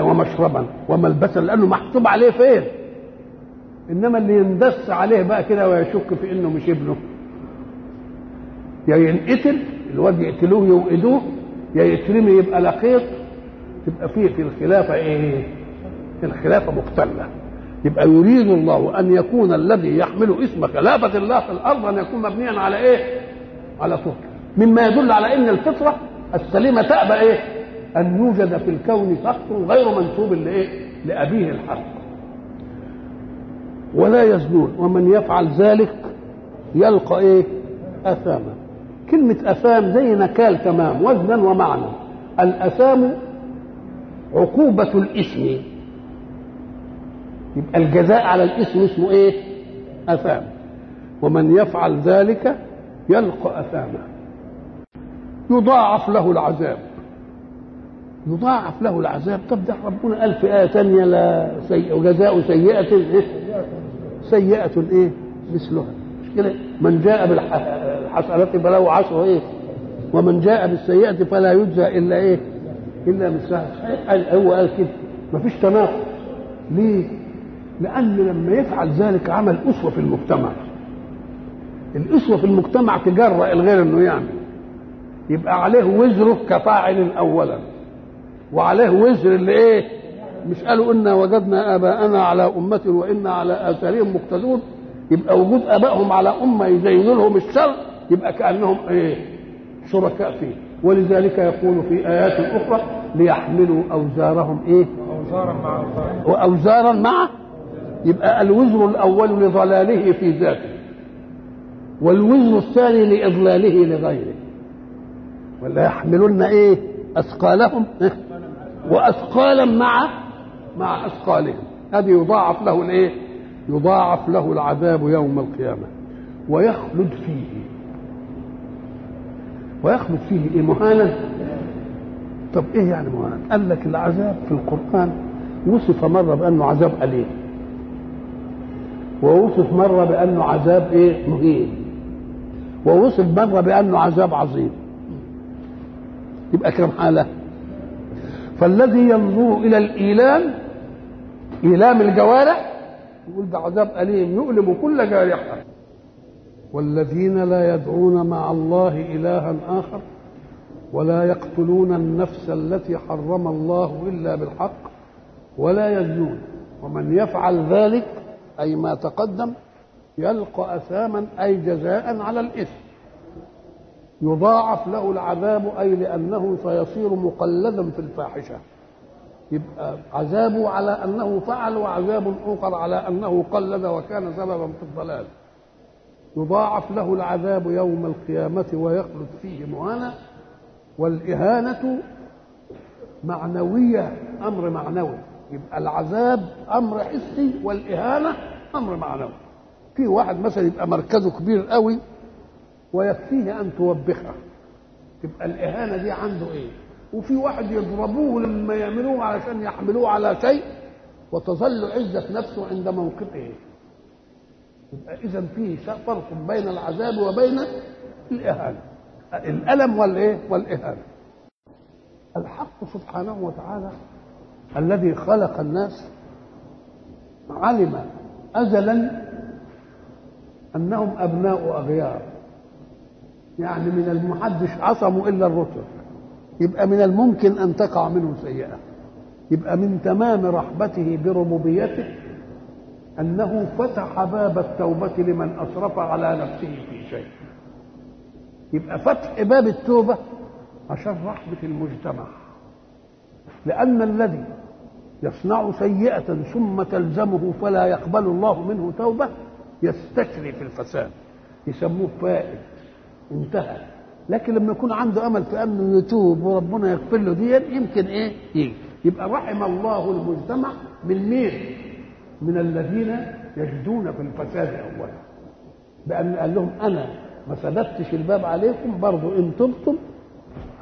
ومشربا وملبسا لأنه محسوب عليه فين؟ إنما اللي يندس عليه بقى كده ويشك في إنه مش ابنه يا ينقتل الواد يقتلوه يوقدوه يا يترمي يبقى لقيط تبقى فيه في الخلافة إيه الخلافة مختلة يبقى يريد الله أن يكون الذي يحمل اسم خلافة الله في الأرض أن يكون مبنيا على إيه؟ على طهر مما يدل على أن الفطرة السليمة تأبى إيه؟ أن يوجد في الكون شخص غير منسوب لإيه؟ لأبيه الحق ولا يزنون ومن يفعل ذلك يلقى إيه؟ أثاما كلمة أثام زي نكال تمام وزنا ومعنى الأثام عقوبة الاسم يبقى الجزاء على الاسم اسمه إيه؟ أثام ومن يفعل ذلك يلقى أثاما يضاعف له العذاب يضاعف له العذاب طب ده ربنا قال في آية ثانية لا سيء وجزاء سيئة إيه؟ سيئة إيه؟ مثلها؟ من جاء بالحسنة فله عشر إيه؟ ومن جاء بالسيئة فلا يجزى إلا إيه؟ إلا مثلها هو قال كده. مفيش تناقض. ليه؟ لأن لما يفعل ذلك عمل أسوة في المجتمع. الأسوة في المجتمع تجرأ الغير إنه يعمل. يبقى عليه وزره كفاعل أولا. وعليه وزر اللي إيه؟ مش قالوا إنا وجدنا آباءنا على أمة وإنا على آثارهم مقتدون. يبقى وجود آبائهم على أمة يزينوا لهم الشر يبقى كأنهم إيه؟ شركاء فيه. ولذلك يقول في آيات أخرى ليحملوا أوزارهم إيه؟ أوزارا مع وأوزارا مع؟ يبقى الوزر الأول لضلاله في ذاته والوزر الثاني لإضلاله لغيره. ولا يحملن إيه؟ أثقالهم؟ وأثقالا مع؟ مع أثقالهم. هذه يضاعف له الإيه؟ يضاعف له العذاب يوم القيامة. ويخلد فيه. ويخلد فيه إيه؟ مهانا طب إيه يعني مهانا قال لك العذاب في القرآن وصف مرة بأنه عذاب أليم. ووصف مرة بأنه عذاب إيه؟ مهين. ووصف مرة بأنه عذاب عظيم. يبقى كم حالة. فالذي ينظر إلى الإيلام إيلام الجوارح يقول ده عذاب أليم يؤلم كل جارحة. والذين لا يدعون مع الله إلها آخر ولا يقتلون النفس التي حرم الله إلا بالحق ولا يزنون. ومن يفعل ذلك أي ما تقدم يلقى أثاما أي جزاء على الإثم. يضاعف له العذاب أي لأنه سيصير مقلدا في الفاحشة. يبقى عذابه على أنه فعل وعذاب آخر على أنه قلد وكان سببا في الضلال. يضاعف له العذاب يوم القيامة ويخلد فيه مهانا. والإهانة معنوية أمر معنوي. يبقى العذاب أمر حسي والإهانة أمر معنوي. في واحد مثلا يبقى مركزه كبير قوي ويكفيه أن توبخه. تبقى الإهانة دي عنده إيه؟ وفي واحد يضربوه لما يعملوه علشان يحملوه على شيء وتظل عزة نفسه عند موقفه. يبقى إذا في فرق بين العذاب وبين الإهانة. الألم والإيه؟ والإهانة. الحق سبحانه وتعالى الذي خلق الناس علم أزلا أنهم أبناء أغيار يعني من المحدش عصموا إلا الرسل. يبقى من الممكن أن تقع منه سيئة. يبقى من تمام رحمته بربوبيته أنه فتح باب التوبة لمن أسرف على نفسه في شيء. يبقى فتح باب التوبة عشان رحمة المجتمع. لأن الذي يصنع سيئة ثم تلزمه فلا يقبل الله منه توبة يستشري في الفساد. يسموه فائد. انتهى. لكن لما يكون عنده أمل في انه يتوب وربنا يغفر له دي يمكن إيه؟ يجي. يبقى رحم الله المجتمع من مين من الذين يجدون في الفساد اولا. بأن قال لهم أنا ما سددتش الباب عليكم برضو إن تبتم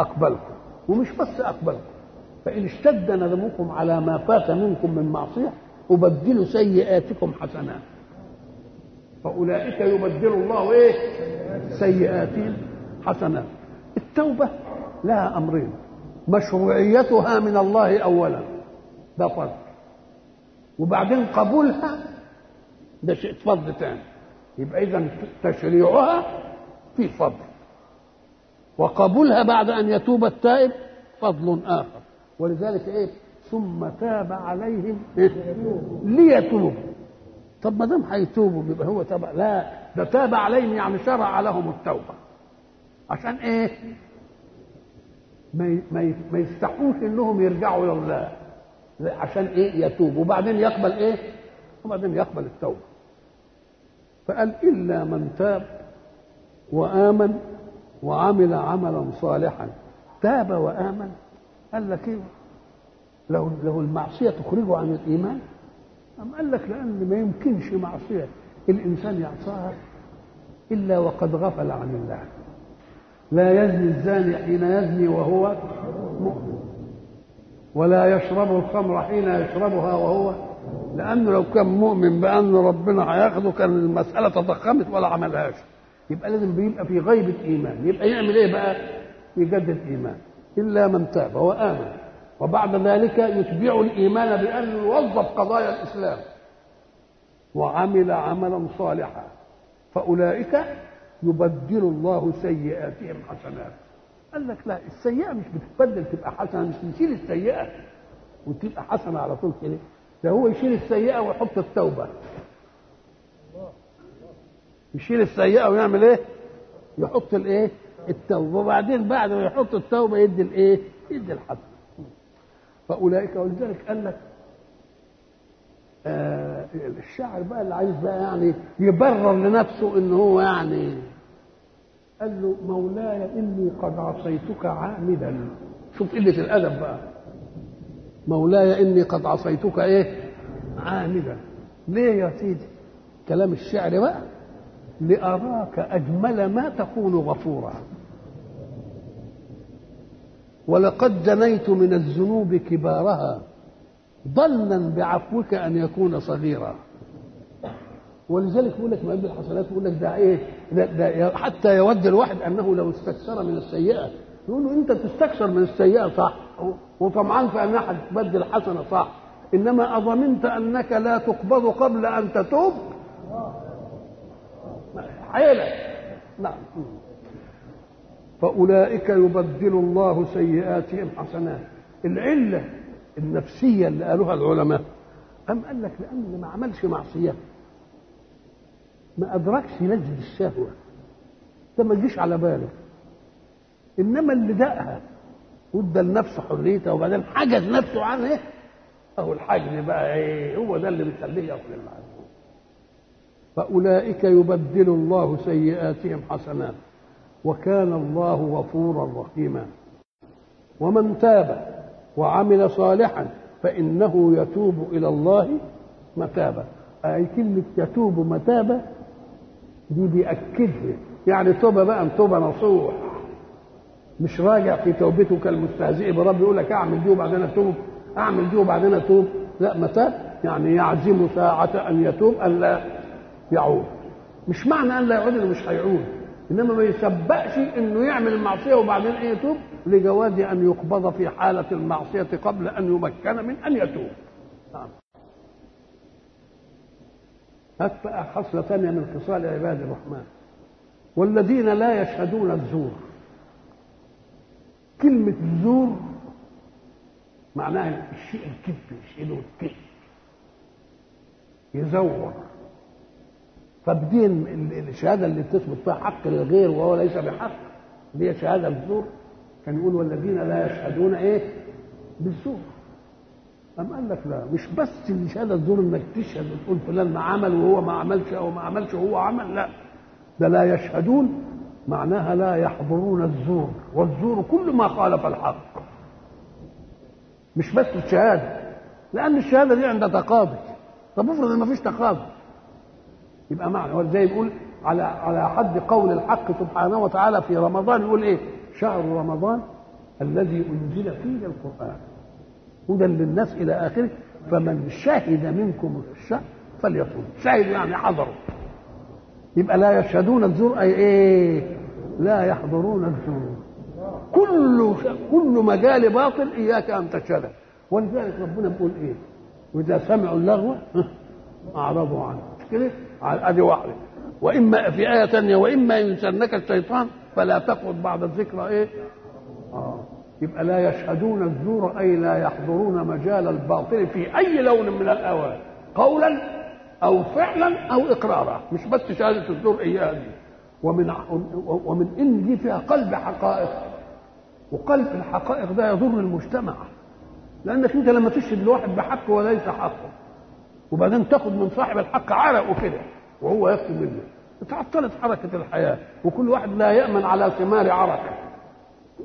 أقبلكم ومش بس أقبلكم فإن اشتد ندمكم على ما فات منكم من معصية ابدل سيئاتكم حسنات فأولئك يبدل الله إيه؟ سيئاتهم حسنات التوبة لها أمرين مشروعيتها من الله اولا. ده فرض. وبعدين قبولها. ده شيء فرض ثاني يبقى اذا تشريعها في فضل. وقبولها بعد أن يتوب التائب فضل آخر. ولذلك إيه؟ ثم تاب عليهم إيه؟ ليتوبوا. طب ما دام هيتوبوا يبقى هو تاب. لا ده تاب عليهم يعني شرع لهم التوبة. عشان إيه؟ ما ما ما يستحوش إنهم يرجعوا الله عشان إيه يتوب وبعدين يقبل إيه؟ وبعدين يقبل التوبة. فقال إلا من تاب وآمن وعمل عملا صالحا. تاب وآمن. قال لك إيه؟ لو لو المعصية تخرجه عن الإيمان؟ أم قال لك لأن ما يمكنش معصية الإنسان يعصاها إلا وقد غفل عن الله. لا يزني الزاني حين يزني وهو مؤمن. ولا يشرب الخمر حين يشربها وهو لأنه لو كان مؤمن بأن ربنا هياخده كان المسألة تضخمت ولا عملهاش يبقى لازم بيبقى في غيبة إيمان. يبقى يعمل إيه بقى؟ يجدد إيمان. إلا من تاب وآمن وبعد ذلك يتبع الإيمان بأن يوظف قضايا الإسلام. وعمل عملا صالحا. فأولئك يبدل الله سيئاتهم حسنات. قال لك لا السيئة مش بتتبدل تبقى حسنة مش نشيل السيئة وتبقى حسنة على طول كده. ده هو يشيل السيئة ويحط التوبة. يشيل السيئة ويعمل إيه؟ يحط الإيه؟ التوبة. وبعدين بعد ما يحط التوبة يدي الإيه؟ يدي الحسنة. فأولئك ولذلك قال لك آه الشاعر بقى اللي عايز بقى يعني يبرر لنفسه إن هو يعني قال له مولاي إني قد عصيتك عامدا. شوف قلة الأدب بقى. مولاي إني قد عصيتك إيه؟ عامدا. ليه يا سيدي؟ كلام الشعر بقى. لأراك أجمل ما تكون غفورا. ولقد جنيت من الذنوب كبارها ظنا بعفوك أن يكون صغيرا. ولذلك يقول لك ما الحسنات يقول لك ده إيه؟ ده, ده حتى يود الواحد أنه لو استكثر من السيئة. يقول له أنت تستكثر من السيئة صح. وطمعان في انها تبدل حسنه صح. إنما أظننت أنك لا تقبض قبل أن تتوب. حيلة نعم. فأولئك يبدل الله سيئاتهم حسنات. العلة النفسية اللي قالوها العلماء. أم قال لك لأن ما عملش معصية؟ ما أدركش لذة الشهوة. ده ما يجيش على باله. إنما اللي دقها وادى لنفسه حريتها وبعدين حجز نفسه عنها أهو الحجز بقى إيه؟ هو ده اللي بيخليه ياكل المعلومة. فأولئك يبدل الله سيئاتهم حسنات وكان الله غفورا رحيما. ومن تاب وعمل صالحا فإنه يتوب إلى الله متابا. أي كلمة يتوب متابا دي بيأكدها يعني توبة بقى توبة نصوح. مش راجع في توبته كالمستهزئ برب يقول لك أعمل دي وبعدين أتوب. أعمل دي وبعدين أتوب. لا متاب يعني يعزم ساعة أن يتوب أن لا يعود. مش معنى أن لا يعود إنه مش هيعود. إنما ما يسبقش إنه يعمل المعصية وبعدين إيه يتوب؟ لجواز أن يقبض في حالة المعصية قبل أن يمكن من أن يتوب. خصله ثانية من خصال عباد الرحمن. والذين لا يشهدون الزور. كلمة الزور معناها الشيء الكذب يشهدوا الكذب. يزور. فبدين الشهادة اللي بتثبت فيها حق للغير وهو ليس بحق هي شهادة الزور كان يقول والذين لا يشهدون إيه؟ بالزور. أم قال لك لا مش بس اللي شهاده الزور إنك تشهد وتقول فلان ما عمل وهو ما عملش أو ما عملش وهو عمل لا. ده لا يشهدون معناها لا يحضرون الزور والزور كل ما خالف الحق. مش بس الشهادة لأن الشهادة دي عند تقاضي. طب افرض إن ما فيش تقاضي. يبقى معنى زي يقول على على حد قول الحق سبحانه وتعالى في رمضان يقول إيه؟ شهر رمضان الذي أنزل فيه القرآن. هدى للناس إلى آخره فمن شهد منكم الشهر فليصوم شهد يعني حضروا يبقى لا يشهدون الزور أي إيه؟ لا يحضرون الزور. كل كل مجال باطل إياك أن تشهده. ولذلك ربنا بيقول إيه؟ وإذا سمعوا اللغو أعرضوا عنه. كده؟ أدي واحدة. وإما في آية ثانية وإما ينسنك الشيطان فلا تقعد بعد الذكرى إيه؟ آه. يبقى لا يشهدون الزور أي لا يحضرون مجال الباطل في أي لون من الألوان. قولا أو فعلا أو إقرارا. مش بس شهادة الزور اياها دي ومن ومن ان دي فيها قلب حقائق. وقلب الحقائق ده يضر المجتمع. لأنك أنت لما تشهد لواحد بحق وليس حقه. وبعدين تاخد من صاحب الحق عرقه كده. وهو يكتب منه. اتعطلت حركة الحياة. وكل واحد لا يأمن على ثمار عرقه.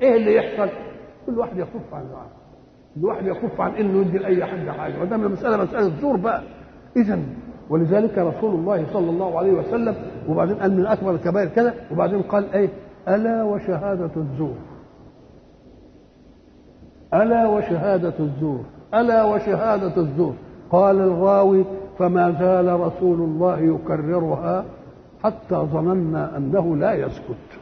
إيه اللي يحصل؟ كل واحد يكف عن العرق كل واحد يكف عن إنه يدي لأي حد حاجة. وده المسألة مسألة زور بقى. اذا ولذلك رسول الله صلى الله عليه وسلم وبعدين قال من أكبر الكبائر كذا وبعدين قال إيه؟ ألا وشهادة الزور. ألا وشهادة الزور. ألا وشهادة الزور. قال الراوي فما زال رسول الله يكررها حتى ظننا أنه لا يسكت.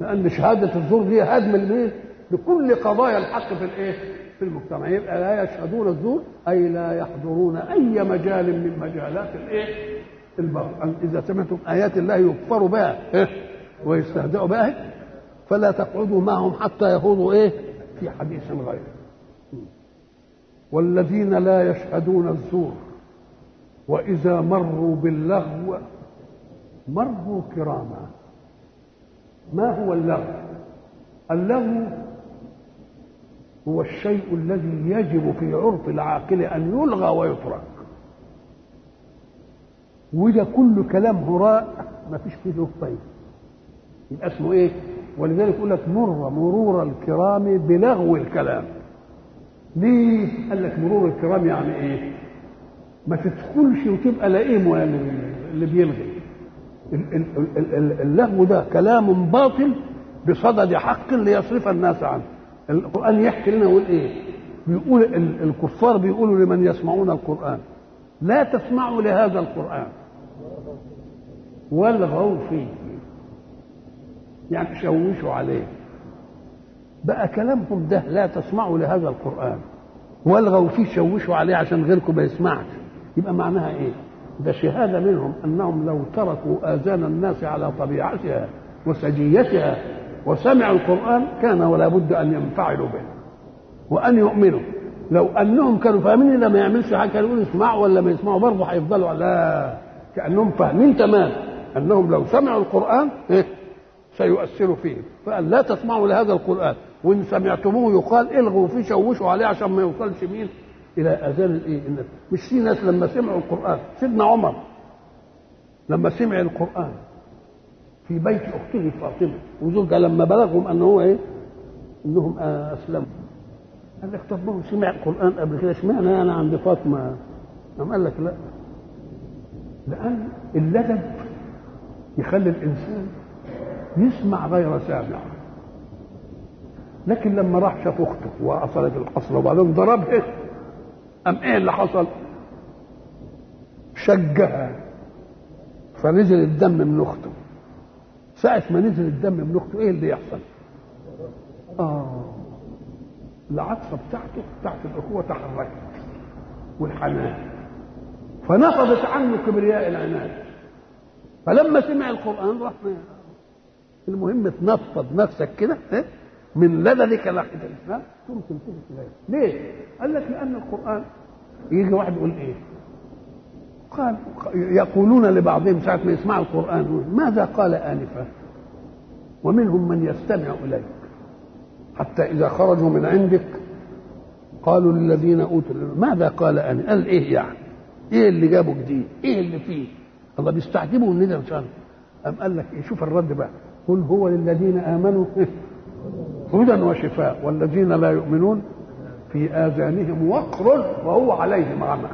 لأن شهادة الزور دي هدم المين لكل قضايا الحق في الايه؟ في المجتمع. يبقى لا يشهدون الزور أي لا يحضرون أي مجال من مجالات الايه؟ الباطل إذا سمعتم آيات الله يكفر بها ويستهزئوا بها فلا تقعدوا معهم حتى يخوضوا إيه؟ في حديث غيره. والذين لا يشهدون الزور وإذا مروا باللغو مروا كراما. ما هو اللغو؟ اللغو هو الشيء الذي يجب في عرف العاقل أن يلغى ويترك. وده كل كلام هراء ما فيش فيه فايده يبقى اسمه إيه؟ ولذلك يقول لك مر مرور الكرام بلغو الكلام. ليه قال لك مرور الكرام يعني إيه؟ ما تدخلش وتبقى لئيم اللي بيلغي. اللغو ده كلام باطل بصدد حق ليصرف الناس عنه. القرآن يحكي لنا يقول إيه؟ بيقول الكفار بيقولوا لمن يسمعون القرآن. لا تسمعوا لهذا القرآن. والغوا فيه. يعني شوشوا عليه. بقى كلامهم ده لا تسمعوا لهذا القرآن. والغوا فيه شوشوا عليه عشان غيركم ما يسمعش. يبقى معناها إيه؟ ده شهادة منهم أنهم لو تركوا آذان الناس على طبيعتها وسجيتها وسمعوا القرآن كان ولا بد أن ينفعلوا به وأن يؤمنوا. لو أنهم كانوا فاهمين لما يعملش حاجة كانوا يقولوا اسمعوا ولا ما يسمعوا برضه هيفضلوا. لا كأنهم فاهمين تمام. أنهم لو سمعوا القرآن إيه سيؤثر فيهم فقال لا تسمعوا لهذا القرآن. وإن سمعتموه يقال إلغوا فيه شوشوا عليه عشان ما يوصلش مين؟ إلى أذان الإيه؟ مش في ناس لما سمعوا القرآن. سيدنا عمر لما سمع القرآن في بيت أخته فاطمة. وزوجها لما بلغهم ان هو إيه؟ إنهم أسلموا. قال لك طب هو سمع القرآن قبل كده؟ اشمعنى أنا عند فاطمة. قام قال لك لا. لأن اللدب يخلي الإنسان يسمع غير سامع. لكن لما راح شاف أخته وأصلت القصر وبعدين ضربها أم إيه اللي حصل؟ شجها فنزل الدم من أخته. ساعة ما نزل الدم من أخته إيه اللي يحصل؟ آه العطفة بتاعته بتاعت الأخوة تحركت والحنان فنفضت عنه كبرياء العناد فلما سمع القرآن راح المهم تنفض نفسك كده من لدنك ناحية الإسلام ثم تلتفت ليه؟ قال لك لأن القرآن يجي واحد يقول إيه؟ قال يقولون لبعضهم ساعة ما يسمعوا القرآن ماذا قال آنفا؟ ومنهم من يستمع إليك حتى إذا خرجوا من عندك قالوا للذين أوتوا ماذا قال آنفا؟ قال إيه يعني؟ إيه اللي جابه جديد؟ إيه اللي فيه؟ الله بيستعجبوا من ده أم قال لك إيه شوف الرد بقى قل هو للذين آمنوا <laughs> هدى وشفاء والذين لا يؤمنون في آذانهم وقر وهو عليهم عمى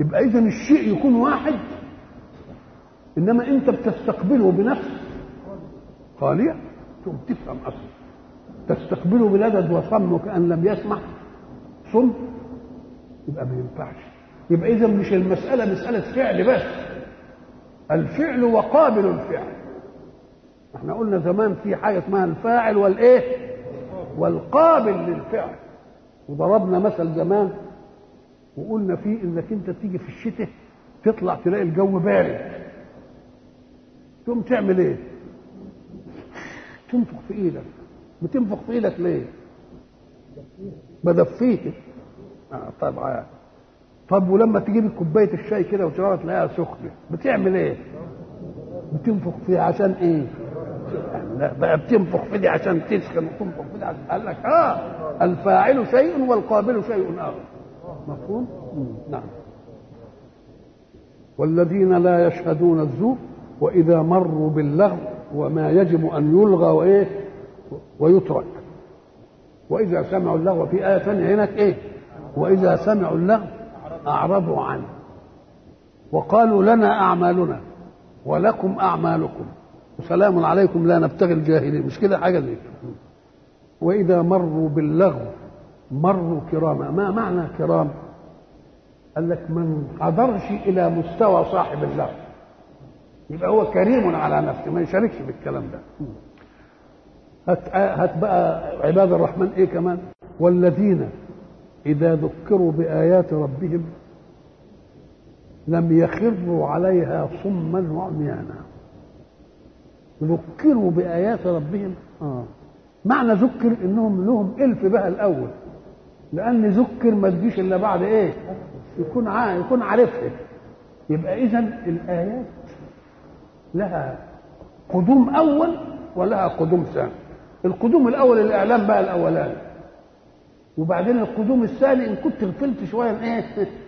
يبقى إذا الشيء يكون واحد. إنما أنت بتستقبله بنفس خالية ثم تفهم أصلا. تستقبله بلدد وصم كأن لم يسمع. صم. يبقى ما ينفعش. يبقى إذا مش المسألة مسألة فعل بس. الفعل وقابل الفعل. إحنا قلنا زمان في حاجة اسمها الفاعل والإيه؟ والقابل للفعل. وضربنا مثل زمان وقلنا فيه إنك أنت تيجي في الشتاء تطلع تلاقي الجو بارد. تقوم تعمل إيه؟ تنفخ في إيدك. بتنفخ في إيدك ليه؟ بدفيك. آه طبعا طب ولما تجيب كوباية الشاي كده وتشربها تلاقيها سخنة بتعمل إيه؟ بتنفخ فيها عشان إيه؟ لا بقى بتنفخ في دي عشان تسخن وتنفخ في دي عشان قال لك آه الفاعل شيء والقابل شيء آخر. مفهوم؟ نعم. والذين لا يشهدون الزور وإذا مروا باللغو وما يجب أن يلغى وايه ويترك. وإذا سمعوا اللغو في آية ثانية هناك إيه؟ وإذا سمعوا اللغو أعرضوا عنه. وقالوا لنا أعمالنا ولكم أعمالكم. وسلام عليكم لا نبتغي الجاهلين مش كده حاجة زي وإذا مروا باللغو مروا كراما ما معنى كرام؟ قال لك من حضرش إلى مستوى صاحب اللغو يبقى هو كريم على نفسه ما يشاركش بالكلام ده. هات, هات بقى عباد الرحمن إيه كمان؟ والذين إذا ذكروا بآيات ربهم لم يخروا عليها صما وعميانا. ذكروا بآيات ربهم. آه. معنى ذكر إنهم لهم إلف بها الأول. لأن ذكر ما تجيش إلا بعد إيه؟ يكون ع... يكون عارفها. يبقى اذا الآيات لها قدوم أول ولها قدوم ثاني. القدوم الأول الإعلام بقى الأولاني. وبعدين القدوم الثاني إن كنت غفلت شوية إيه؟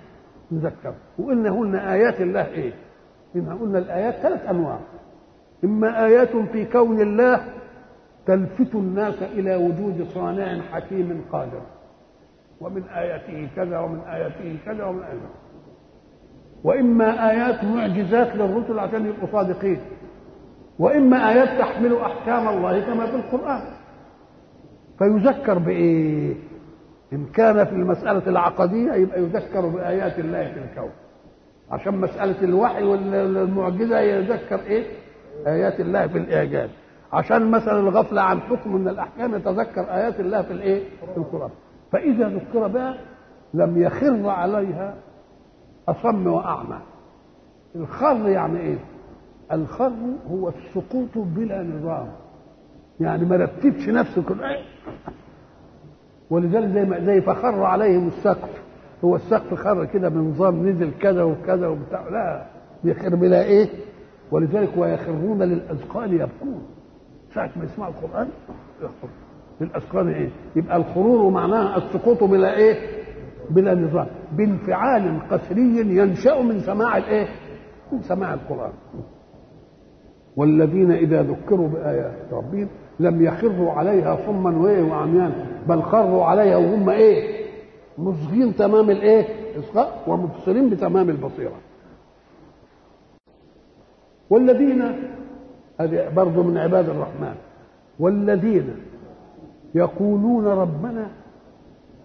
<laughs> نذكر. وقلنا قلنا آيات الله إيه؟ إن قلنا الآيات ثلاث أنواع. إما آيات في كون الله تلفت الناس إلى وجود صانع حكيم قادر. ومن آياته كذا ومن آياته كذا ومن آياته. وإما آيات معجزات للرسل عشان يبقوا صادقين. وإما آيات تحمل أحكام الله كما في القرآن. فيذكر بإيه؟ إن كان في المسألة العقدية يبقى يذكر بآيات الله في الكون. عشان مسألة الوحي والمعجزة يذكر إيه؟ آيات الله في الإعجاز. عشان مثلا الغفلة عن حكم من الأحكام يتذكر آيات الله في الإيه؟ في القرآن. فإذا ذكر بها لم يخر عليها أصم وأعمى. الخر يعني إيه؟ الخر هو السقوط بلا نظام. يعني ما رتبش نفسه إيه ولذلك زي ما زي فخر عليهم السقف. هو السقف خر كده بنظام نزل كذا وكذا وبتاع. لا بيخر بلا إيه؟ ولذلك ويخرون للأذقان يبكون. ساعة ما يسمعوا القرآن يخر للاذقان إيه؟ يبقى الخرور معناها السقوط بلا إيه؟ بلا نظام بانفعال قسري ينشأ من سماع الإيه؟ من سماع القرآن. والذين إذا ذكروا بآيات ربهم لم يخروا عليها صما وإيه وعميانا بل خروا عليها وهم إيه؟ مصغين تمام الإيه؟ اصغاء ومبصرين بتمام البصيرة. والذين هذه برضه من عباد الرحمن والذين يقولون ربنا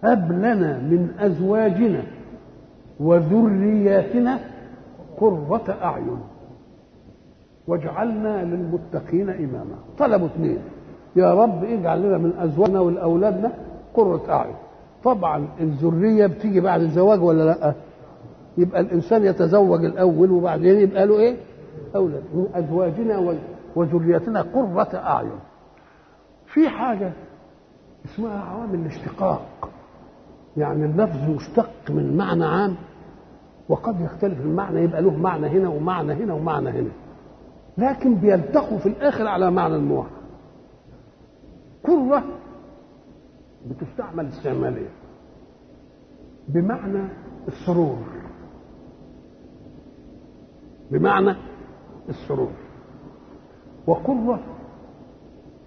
هب لنا من أزواجنا وذرياتنا قرة أعين واجعلنا للمتقين إماما. طلبوا اثنين. يا رب اجعل لنا من أزواجنا ولأولادنا قرة أعين. طبعا الذرية بتيجي بعد الزواج ولا لأ؟ يبقى الإنسان يتزوج الأول وبعدين يبقى له إيه؟ أولاد. من أزواجنا وذريتنا قرة أعين. في حاجة اسمها عوامل الاشتقاق. يعني اللفظ يشتق من معنى عام وقد يختلف المعنى يبقى له معنى هنا ومعنى هنا ومعنى هنا. لكن بيلتقوا في الآخر على معنى الموحد كرة بتستعمل استعمالية بمعنى السرور. بمعنى السرور. وقرة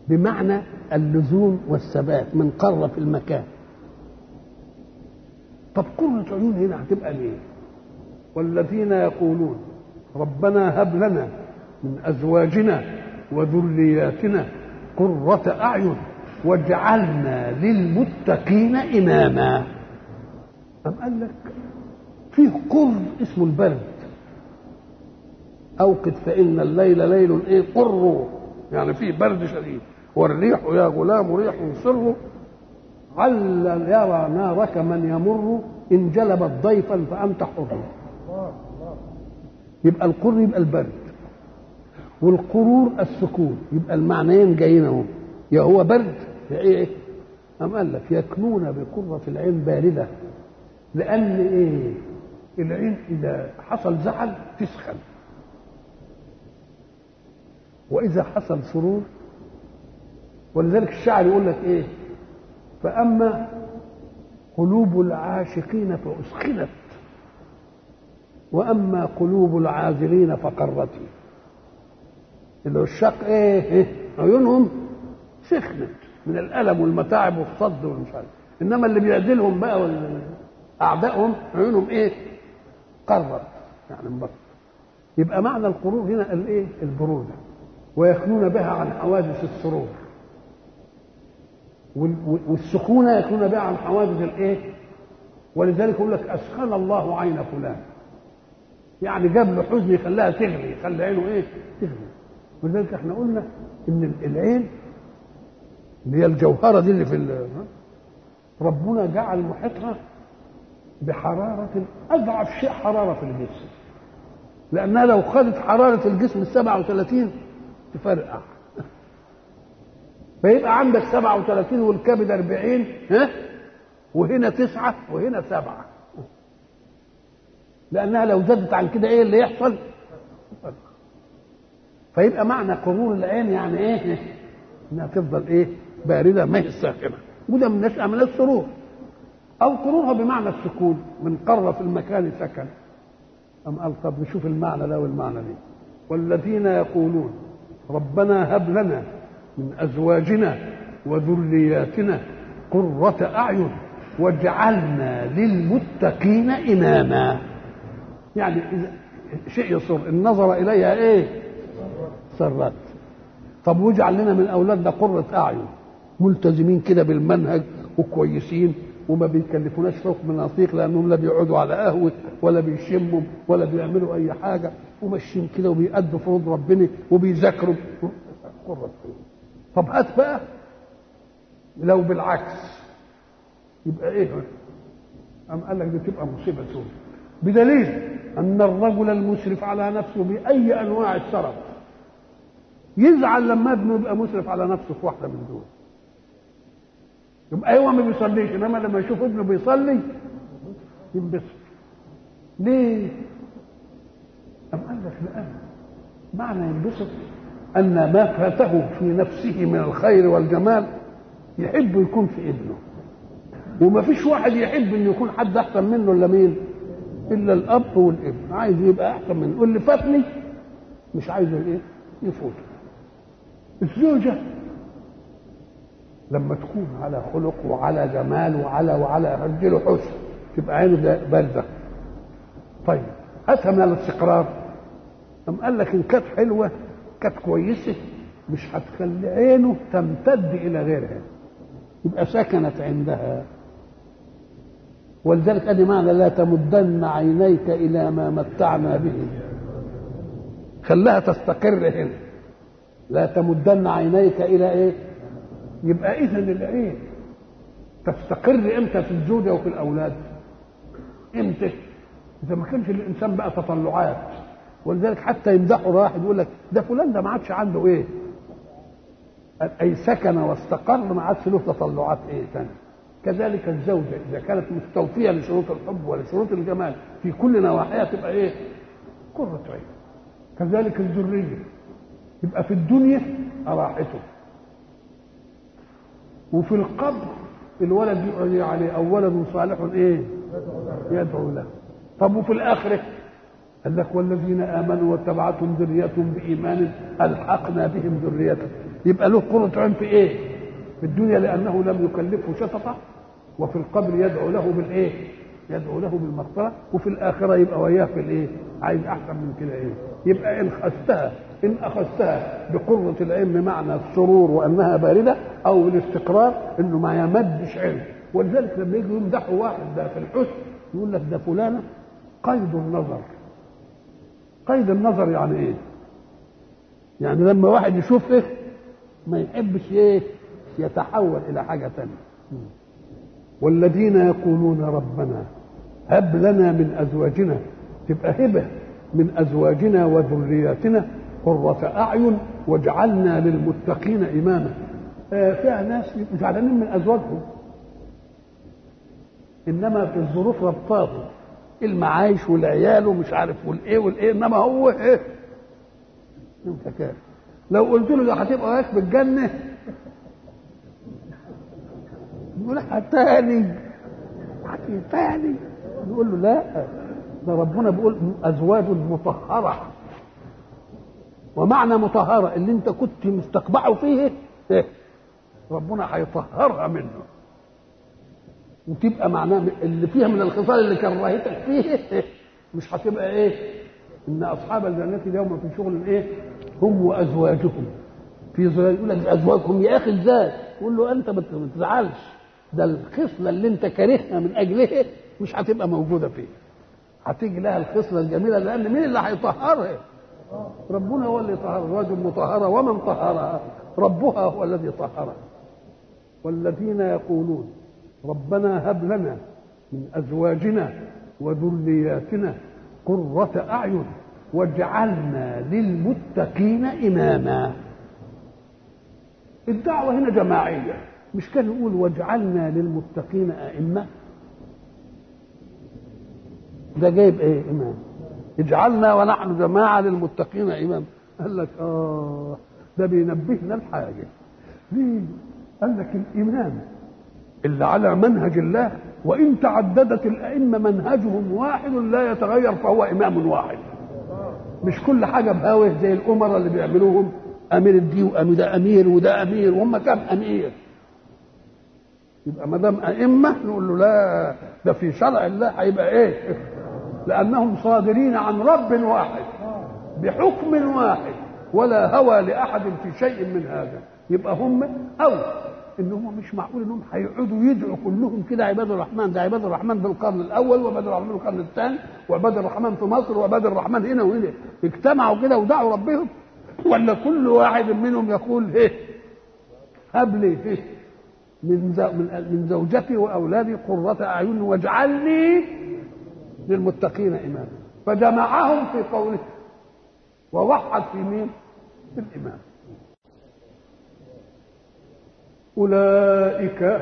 بمعنى اللزوم والثبات من قرة في المكان. طب قرة عيون هنا هتبقى ليه؟ والذين يقولون ربنا هب لنا من أزواجنا وذرياتنا قرة أعين واجعلنا للمتقين إماما. أم قال لك فيه قر اسمه البرد اوقد فإن الليل ليل إيه؟ قر يعني فيه برد شديد. والريح يا غلام ريح سر عل يرى نارك من يمر إن جلبت ضيفا فانت حر يبقى القر يبقى البرد. والقرور السكون. يبقى المعنيين جايين أهو. يا هو برد يا إيه؟ أم قال لك يكنون بقرة العين باردة. لأن إيه؟ العين إذا حصل زعل تسخن. وإذا حصل سرور ولذلك الشاعر يقول لك إيه؟ فأما قلوب العاشقين فأسخنت وأما قلوب العاذرين فقرتي العشاق إيه, إيه؟ عيونهم سخنت من الألم والمتاعب والصد والمش عارف. إنما اللي بيعدلهم بقى اعدائهم عيونهم إيه؟ قرت يعني انبسط يبقى معنى القرور هنا الإيه؟ البرودة. ويكنون بها عن حوادث السرور. والسخونة يكنون بها عن حوادث الإيه؟ ولذلك يقول لك أسخن الله عين فلان. يعني جاب له حزن يخليها تغلي يخلي عينه إيه؟ تغلي. ولذلك إحنا قلنا إن العين اللي هي الجوهرة دي اللي في ربنا جعل محيطها بحرارة أضعف شيء حرارة في الجسم. لأنها لو خدت حرارة الجسم ال 37 تفرقع. فيبقى عندك 37 والكبد 40 ها؟ وهنا تسعة وهنا سبعة. لأنها لو زادت عن كده إيه اللي يحصل؟ فيبقى معنى قرور العين يعني إيه؟ إنها تفضل إيه؟ بارده ما هي ساخنه وده من نشأة من السرور. أو قرورها بمعنى السكون من قر في المكان سكن. أم قال طب نشوف المعنى ده والمعنى دي. والذين يقولون ربنا هب لنا من أزواجنا وذرياتنا قرة أعين واجعلنا للمتقين إماما. يعني شيء يصر النظر إليها إيه؟ سرت. طب واجعل لنا من أولادنا قرة أعين. ملتزمين كده بالمنهج وكويسين وما بيكلفوناش حكم نصيق لأنهم لا بيقعدوا على قهوة ولا بيشموا ولا بيعملوا أي حاجة. وماشيين كده وبيأدوا فروض ربنا وبيذاكروا. قرة طب هات بقى. لو بالعكس يبقى إيه؟ قام قال لك دي تبقى مصيبة سودة بدليل أن الرجل المسرف على نفسه بأي أنواع السرف يزعل لما ابنه يبقى مسرف على نفسه في واحدة من دول. يبقى هو ما بيصليش إنما لما يشوف ابنه بيصلي ينبسط. ليه؟ أم قال لك لأن معنى ينبسط أن ما فاته في نفسه من الخير والجمال يحب يكون في ابنه. وما فيش واحد يحب إن يكون حد أحسن منه إلا مين؟ إلا الأب والابن. عايز يبقى أحسن منه. واللي فاتني مش عايزه إيه؟ يفوت. الزوجة لما تكون على خلق وعلى جمال وعلى وعلى رجله حسن تبقى عينه باردة. طيب هاتها من الاستقرار. أم قال لك إن كانت حلوة كانت كويسة مش هتخلي عينه تمتد إلى غيرها. يبقى سكنت عندها. ولذلك ادي معنى لا تمدن عينيك إلى ما متعنا به. خلاها تستقر هنا. لا تمدن عينيك إلى إيه؟ يبقى اذا العين. تستقر إمتى في الزوجه وفي الأولاد؟ إمتى؟ إذا ما كانش الإنسان بقى تطلعات. ولذلك حتى يمدحوا واحد يقول لك ده فلان ده ما عادش عنده إيه؟ أي سكن واستقر ما عادش له تطلعات إيه ثانية كذلك الزوجة إذا كانت مستوفية لشروط الحب ولشروط الجمال في كل نواحيها تبقى إيه؟ قرة عين. كذلك الذرية يبقى في الدنيا راحته وفي القبر الولد يقعد عليه أو ولد صالح إيه؟ يدعو له. طب وفي الآخرة؟ قال لك والذين آمنوا واتبعتهم ذريتهم بإيمان ألحقنا بهم ذريتهم. يبقى له قرة عين في إيه؟ في الدنيا لأنه لم يكلفه شططة وفي القبر يدعو له بالإيه؟ يدعو له بالمغفرة وفي الآخرة يبقى وياه في الإيه؟ عايز أحسن من كده إيه؟ يبقى إن أخذتها إن أخذتها بقرة العين بمعنى السرور وأنها باردة أو الاستقرار إنه ما يمدش عين ولذلك لما يجوا يمدحوا واحد ده في الحسن يقول لك ده فلانه قيد النظر. قيد النظر يعني إيه؟ يعني لما واحد يشوف إيه ما يحبش إيه؟ يتحول إلى حاجة ثانية والذين يقولون ربنا هب لنا من أزواجنا تبقى هبة من أزواجنا وذرياتنا قرة أعين واجعلنا للمتقين إماما. آه فيها ناس زعلانين من أزواجهم إنما في الظروف ربطاهم. المعايش والعيال ومش عارف والإيه والإيه إنما هو إيه؟ أنت كده. لو قلت له ده هتبقى واقف بالجنة. يقول تاني تاني يقول له لا. ده ربنا بيقول أزواج مطهرة. ومعنى مطهرة اللي أنت كنت مستقبعه فيه إيه؟ ربنا هيطهرها منه. وتبقى معناه اللي فيها من الخصال اللي كرهتك فيه <laughs> مش هتبقى إيه؟ إن أصحاب الجنة اليوم في شغل إيه؟ هم وازواجهم في ظلال يقول لك ازواجهم يا أخي إزاي يقول له أنت ما تزعلش. ده الخصلة اللي أنت كارهها من اجلها مش هتبقى موجودة فيه. هتيجي لها الخصلة الجميلة لأن مين اللي هيطهرها؟ ربنا هو اللي طهر. الرجل مطهرة ومن طهرها. ربها هو الذي طهرها. والذين يقولون ربنا هب لنا من أزواجنا وذرياتنا قرة أعين واجعلنا للمتقين إماما. الدعوة هنا جماعية. مش كان يقول واجعلنا للمتقين أئمة؟ ده جايب إيه إمام؟ اجعلنا ونحن جماعة للمتقين إمام قال لك آه ده بينبهنا الحاجة ليه؟ قال لك الإمام اللي على منهج الله. وإن تعددت الأئمة منهجهم واحد لا يتغير فهو إمام واحد. مش كل حاجة بهاوه زي الأمراء اللي بيعملوهم. أمير الدين وأمير ده أمير وده أمير. وهم كام؟ أمير. يبقى ما دام أئمة نقول له لا ده في شرع الله هيبقى إيه؟ لأنهم صادرين عن رب واحد بحكم واحد ولا هوى لأحد في شيء من هذا. يبقى هم أو ان هم مش معقول إنهم هيقعدوا يدعوا كلهم كده عباد الرحمن. ده عباد الرحمن في القرن الأول وعباد الرحمن في القرن الثاني وعباد الرحمن في مصر وعباد الرحمن هنا وهنا. اجتمعوا كده ودعوا ربهم. ولا كل واحد منهم يقول إيه؟ هب لي إيه؟ من من زوجتي وأولادي قرة أعين واجعلني للمتقين إماما. فجمعهم في قوله. ووحد في مين؟ في الإمام. أولئك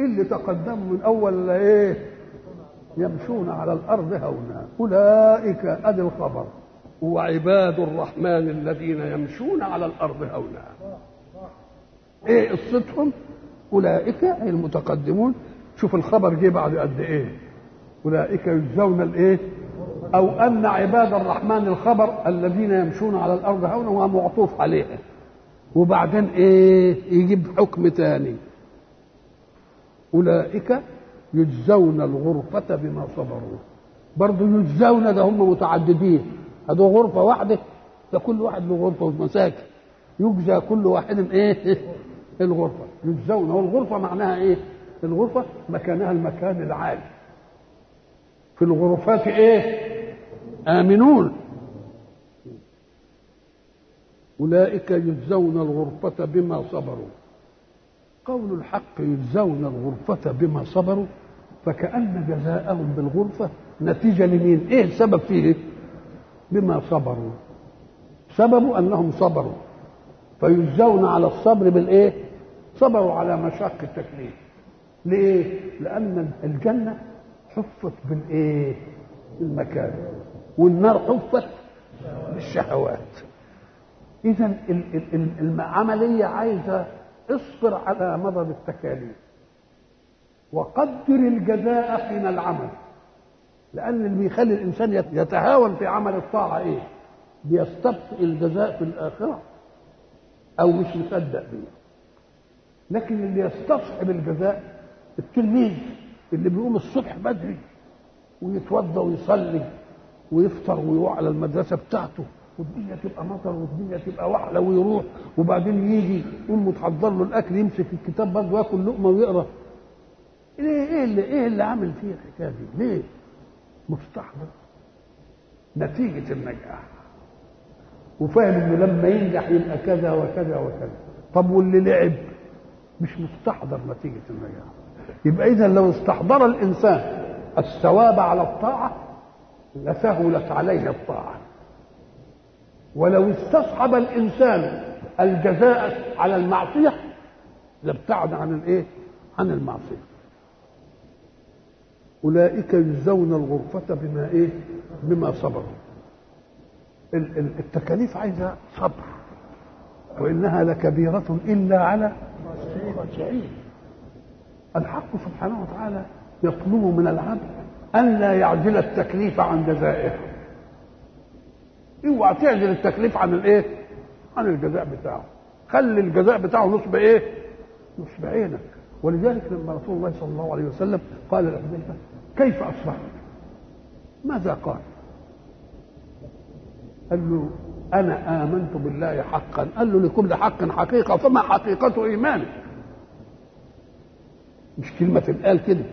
اللي تقدموا من أول إيه؟ يمشون على الأرض هونا. أولئك أدي الخبر. وعباد الرحمن الذين يمشون على الأرض هونا. إيه قصتهم؟ أولئك أي المتقدمون؟ شوف الخبر جه بعد قد إيه؟ أولئك يجزون الإيه؟ أو أن عباد الرحمن الخبر الذين يمشون على الأرض هونا ومعطوف عليها. وبعدين إيه يجيب حكم تاني. أولئك يجزون الغرفة بما صبروا. برضه يجزون ده هم متعددين. هذا غرفة واحدة ده كل واحد له غرفة ومساكن. يجزى كل واحد إيه <laughs> الغرفة. يجزون والغرفة معناها إيه؟ الغرفة مكانها المكان العالي. في الغرفات إيه؟ آمنون. أولئك يجزون الغرفة بما صبروا قول الحق يجزون الغرفة بما صبروا فكأن جزاءهم بالغرفة نتيجة لمين؟ إيه السبب فيه؟ بما صبروا سببوا أنهم صبروا فيجزون على الصبر بالإيه؟ صبروا على مشاق التكليف ليه؟ لأن الجنة حفت بالإيه؟ المكاره والنار حفت بالشهوات إذا العملية عايزة اصبر على مضض التكاليف. وقدر الجزاء حين العمل. لأن اللي بيخلي الإنسان يتهاون في عمل الطاعة إيه؟ بيستبطئ الجزاء في الآخرة أو مش مصدق بيه. لكن اللي يستصحب الجزاء التلميذ اللي بيقوم الصبح بدري ويتوضا ويصلي ويفطر ويروح على المدرسة بتاعته والدنيا تبقى مطر والدنيا تبقى وحلة ويروح. وبعدين يجي أمه تحضر له الأكل يمسك الكتاب برضه ياكل لقمة ويقرأ. إيه إيه اللي إيه اللي عامل فيه الحكاية دي؟ ليه؟ مستحضر. نتيجة النجاح. وفاهم إنه لما ينجح يبقى كذا وكذا وكذا. طب واللي لعب؟ مش مستحضر نتيجة النجاح. يبقى اذا لو استحضر الإنسان الثواب على الطاعة لسهلت عليه الطاعة. ولو استصحب الإنسان الجزاء على المعصية لابتعد عن الإيه؟ عن المعصية. أولئك يجزون الغرفة بما إيه؟ بما صبروا. التكاليف عايزة صبر وإنها لكبيرة إلا على الحق سبحانه وتعالى يطلب من العبد أن لا يعزل التكليف عن جزائه. اوعى تعزل التكليف عن الإيه؟ عن الجزاء بتاعه. خلي الجزاء بتاعه نصب إيه؟ نصب عينك. ولذلك لما رسول الله صلى الله عليه وسلم قال لحذيفه كيف أصبحت؟ ماذا قال؟ قال له أنا آمنت بالله حقا. قال له لكل حق حقيقة فما حقيقة إيمانك؟ مش كلمة تتقال كده.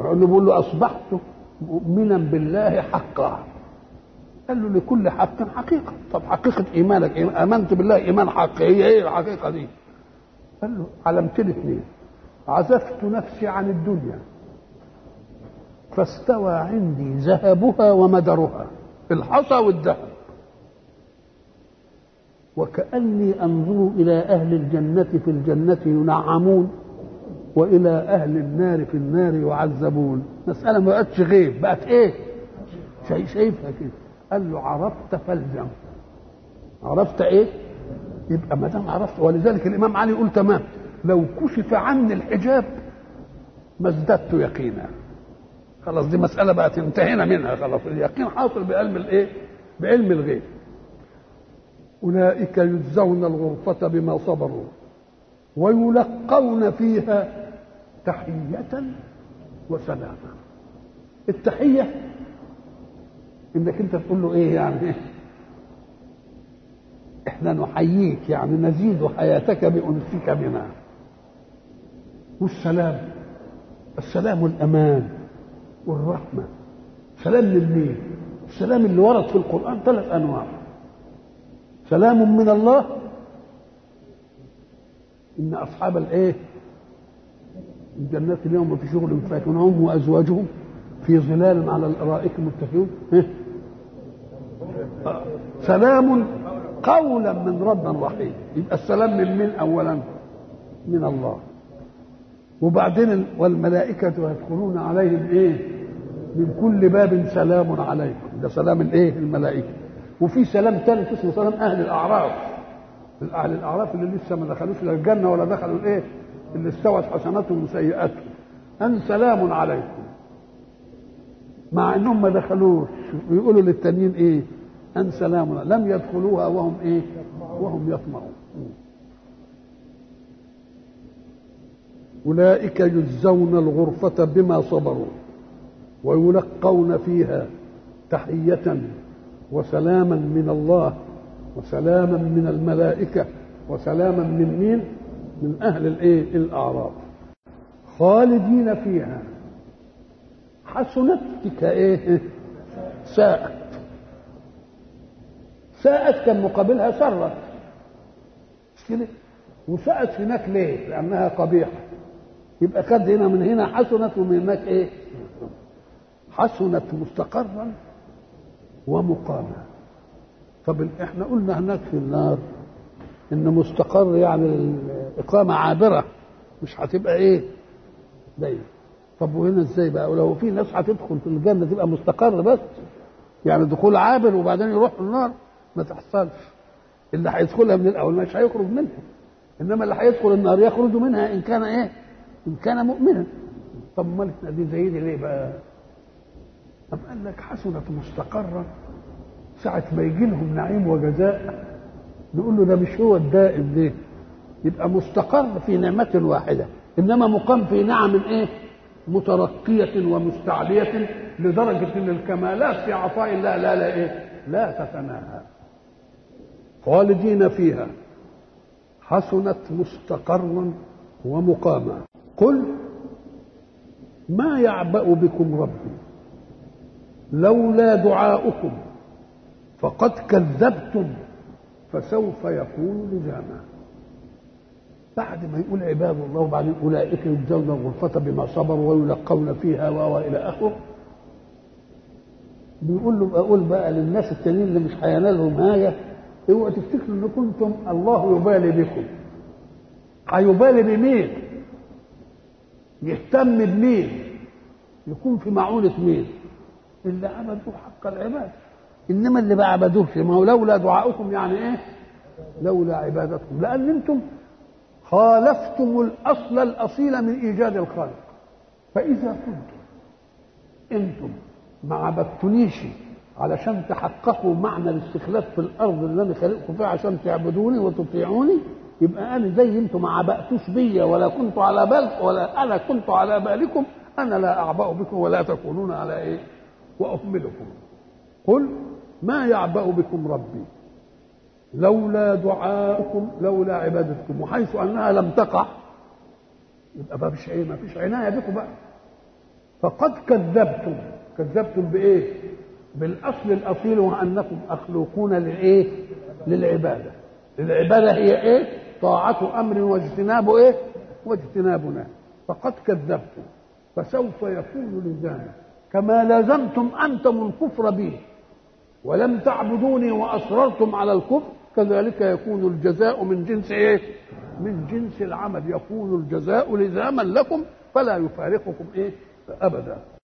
بيقول له أصبحت مؤمنا بالله حقا. قال له لكل حق حقيقة. طب حقيقة إيمانك آمنت بالله إيمان حق. هي إيه الحقيقة دي؟ قال له علامتين اثنين عزفت نفسي عن الدنيا. فاستوى عندي ذهبها ومدرها الحصى والذهب. وكأني أنظر إلى أهل الجنة في الجنة ينعمون وإلى أهل النار في النار يعذبون. مسألة ما بقتش غيب بقت إيه؟ شايفها كده. قال له عرفت فالزم عرفت إيه؟ يبقى ما دام عرفت ولذلك الإمام علي يقول تمام. لو كشف عني الحجاب ما ازددت يقينا. خلاص دي مسألة بقت انتهينا منها خلاص. اليقين حاصل بعلم الإيه؟ بعلم الغيب. أولئك يجزون الغرفة بما صبروا ويلقون فيها تحية وسلاما. التحية انك انت تقول له إيه يعني؟ إحنا نحييك يعني نزيد حياتك بانسك بنا. والسلام السلام والأمان والرحمة. سلام للمين؟ السلام اللي ورد في القرآن ثلاث أنواع. سلام من الله. إن أصحاب الإيه؟ الجنات اليوم في شغل فاكهون هم وأزواجهم في ظلال على الأرائك متكئون. سلام قولا من رب رحيم. يبقى السلام من من اولا؟ من الله. وبعدين والملائكة يدخلون عليهم إيه؟ من كل باب سلام عليكم. ده سلام الإيه؟ الملائكة. وفي سلام ثالث اسمه سلام أهل الأعراف. أهل الأعراف اللي لسه ما دخلوش لا الجنة ولا دخلوا الإيه؟ اللي استوت حسناتهم وسيئاتهم. أن سلام عليكم. مع إنهم ما دخلوش. ويقولوا للتانيين إيه؟ أن سلام لم يدخلوها وهم إيه وهم يطمعون أولئك يجزون الغرفة بما صبروا ويلقون فيها تحية وسلاما من الله وسلاما من الملائكة وسلاما من مين؟ من أهل الإيه؟ الأعراف خالدين فيها حسنت كإيه؟ ساءت ساءت كان مقابلها سرت مش كده وسقت هناك ليه؟ لأنها قبيحة. يبقى خد هنا من هنا حسنت ومن هناك إيه؟ حسنت مستقرا ومقاما. طب إحنا قلنا هناك في النار إن مستقر يعني الإقامة عابرة مش هتبقى إيه؟ دايما. طب وهنا إزاي بقى؟ ولو في ناس هتدخل في الجنة تبقى مستقر بس يعني دخول عابر وبعدين يروح النار. ما تحصلش. اللي هيدخلها من الأول مش هيخرج منها. إنما اللي هيدخل النار يخرج منها إن كان إيه؟ إن كان مؤمنا. طب مالتنا دي زي دي ليه بقى؟ طب قال لك حسنت مستقرا ساعة ما يجي لهم نعيم وجزاء نقول له ده مش هو الدائم ده يبقى مستقر في نعمة واحدة. إنما مقام في نعم إيه؟ مترقية ومستعلية لدرجة إن الكمالات في عطاء الله لا لا إيه؟ لا تتناهى. خالدين فيها. حسنت مستقرا ومقاما. قل ما يعبأ بكم ربي لولا دعاؤكم فقد كذبتم فسوف يكون لزاما. بعد ما يقول عباد الله وبعدين أولئك يجزون الغرفة بما صبروا ويلقون فيها والى آخره. بيقول له أقول بقى للناس التانيين اللي مش هينالهم حاجة اوعوا تفتكروا إن كنتم الله يبالي بكم. هيبالي بمين؟ يهتم بمين؟ يكون في معونة مين؟ اللي عبدوا حق العباد. إنما اللي ما عبدوش ما هو لولا دعاؤكم يعني إيه؟ لولا عبادتكم. لأن أنتم خالفتم الأصل الأصيل من إيجاد الخالق. فإذا كنتم أنتم ما عبدتنيش علشان تحققوا معنى الاستخلاف في الأرض اللي أنا خلقكم فيها عشان تعبدوني وتطيعوني يبقى أنا زي أنتم ما عبأتوش بيا ولا كنت على بال ولا أنا كنت على بالكم أنا لا أعبأ بكم ولا تكونون على إيه؟ وأهملكم. قل ما يعبأ بكم ربي؟ لولا دعاؤكم لولا عبادتكم وحيث أنها لم تقع يبقى ما فيش إيه ما فيش عناية بكم بقى. فقد كذبتم. كذبتم بإيه؟ بالاصل الأصيل وانكم مخلوقون للايه للعبادة. العبادة هي إيه؟ طاعة أمر واجتناب إيه؟ واجتنابنا. فقد كذبتم فسوف يكون لزاما. كما لازمتم أنتم الكفر بي ولم تعبدوني وأصررتم على الكفر كذلك يكون الجزاء من جنس إيه؟ من جنس العمل. يكون الجزاء لزاما لكم فلا يفارقكم إيه؟ أبدا.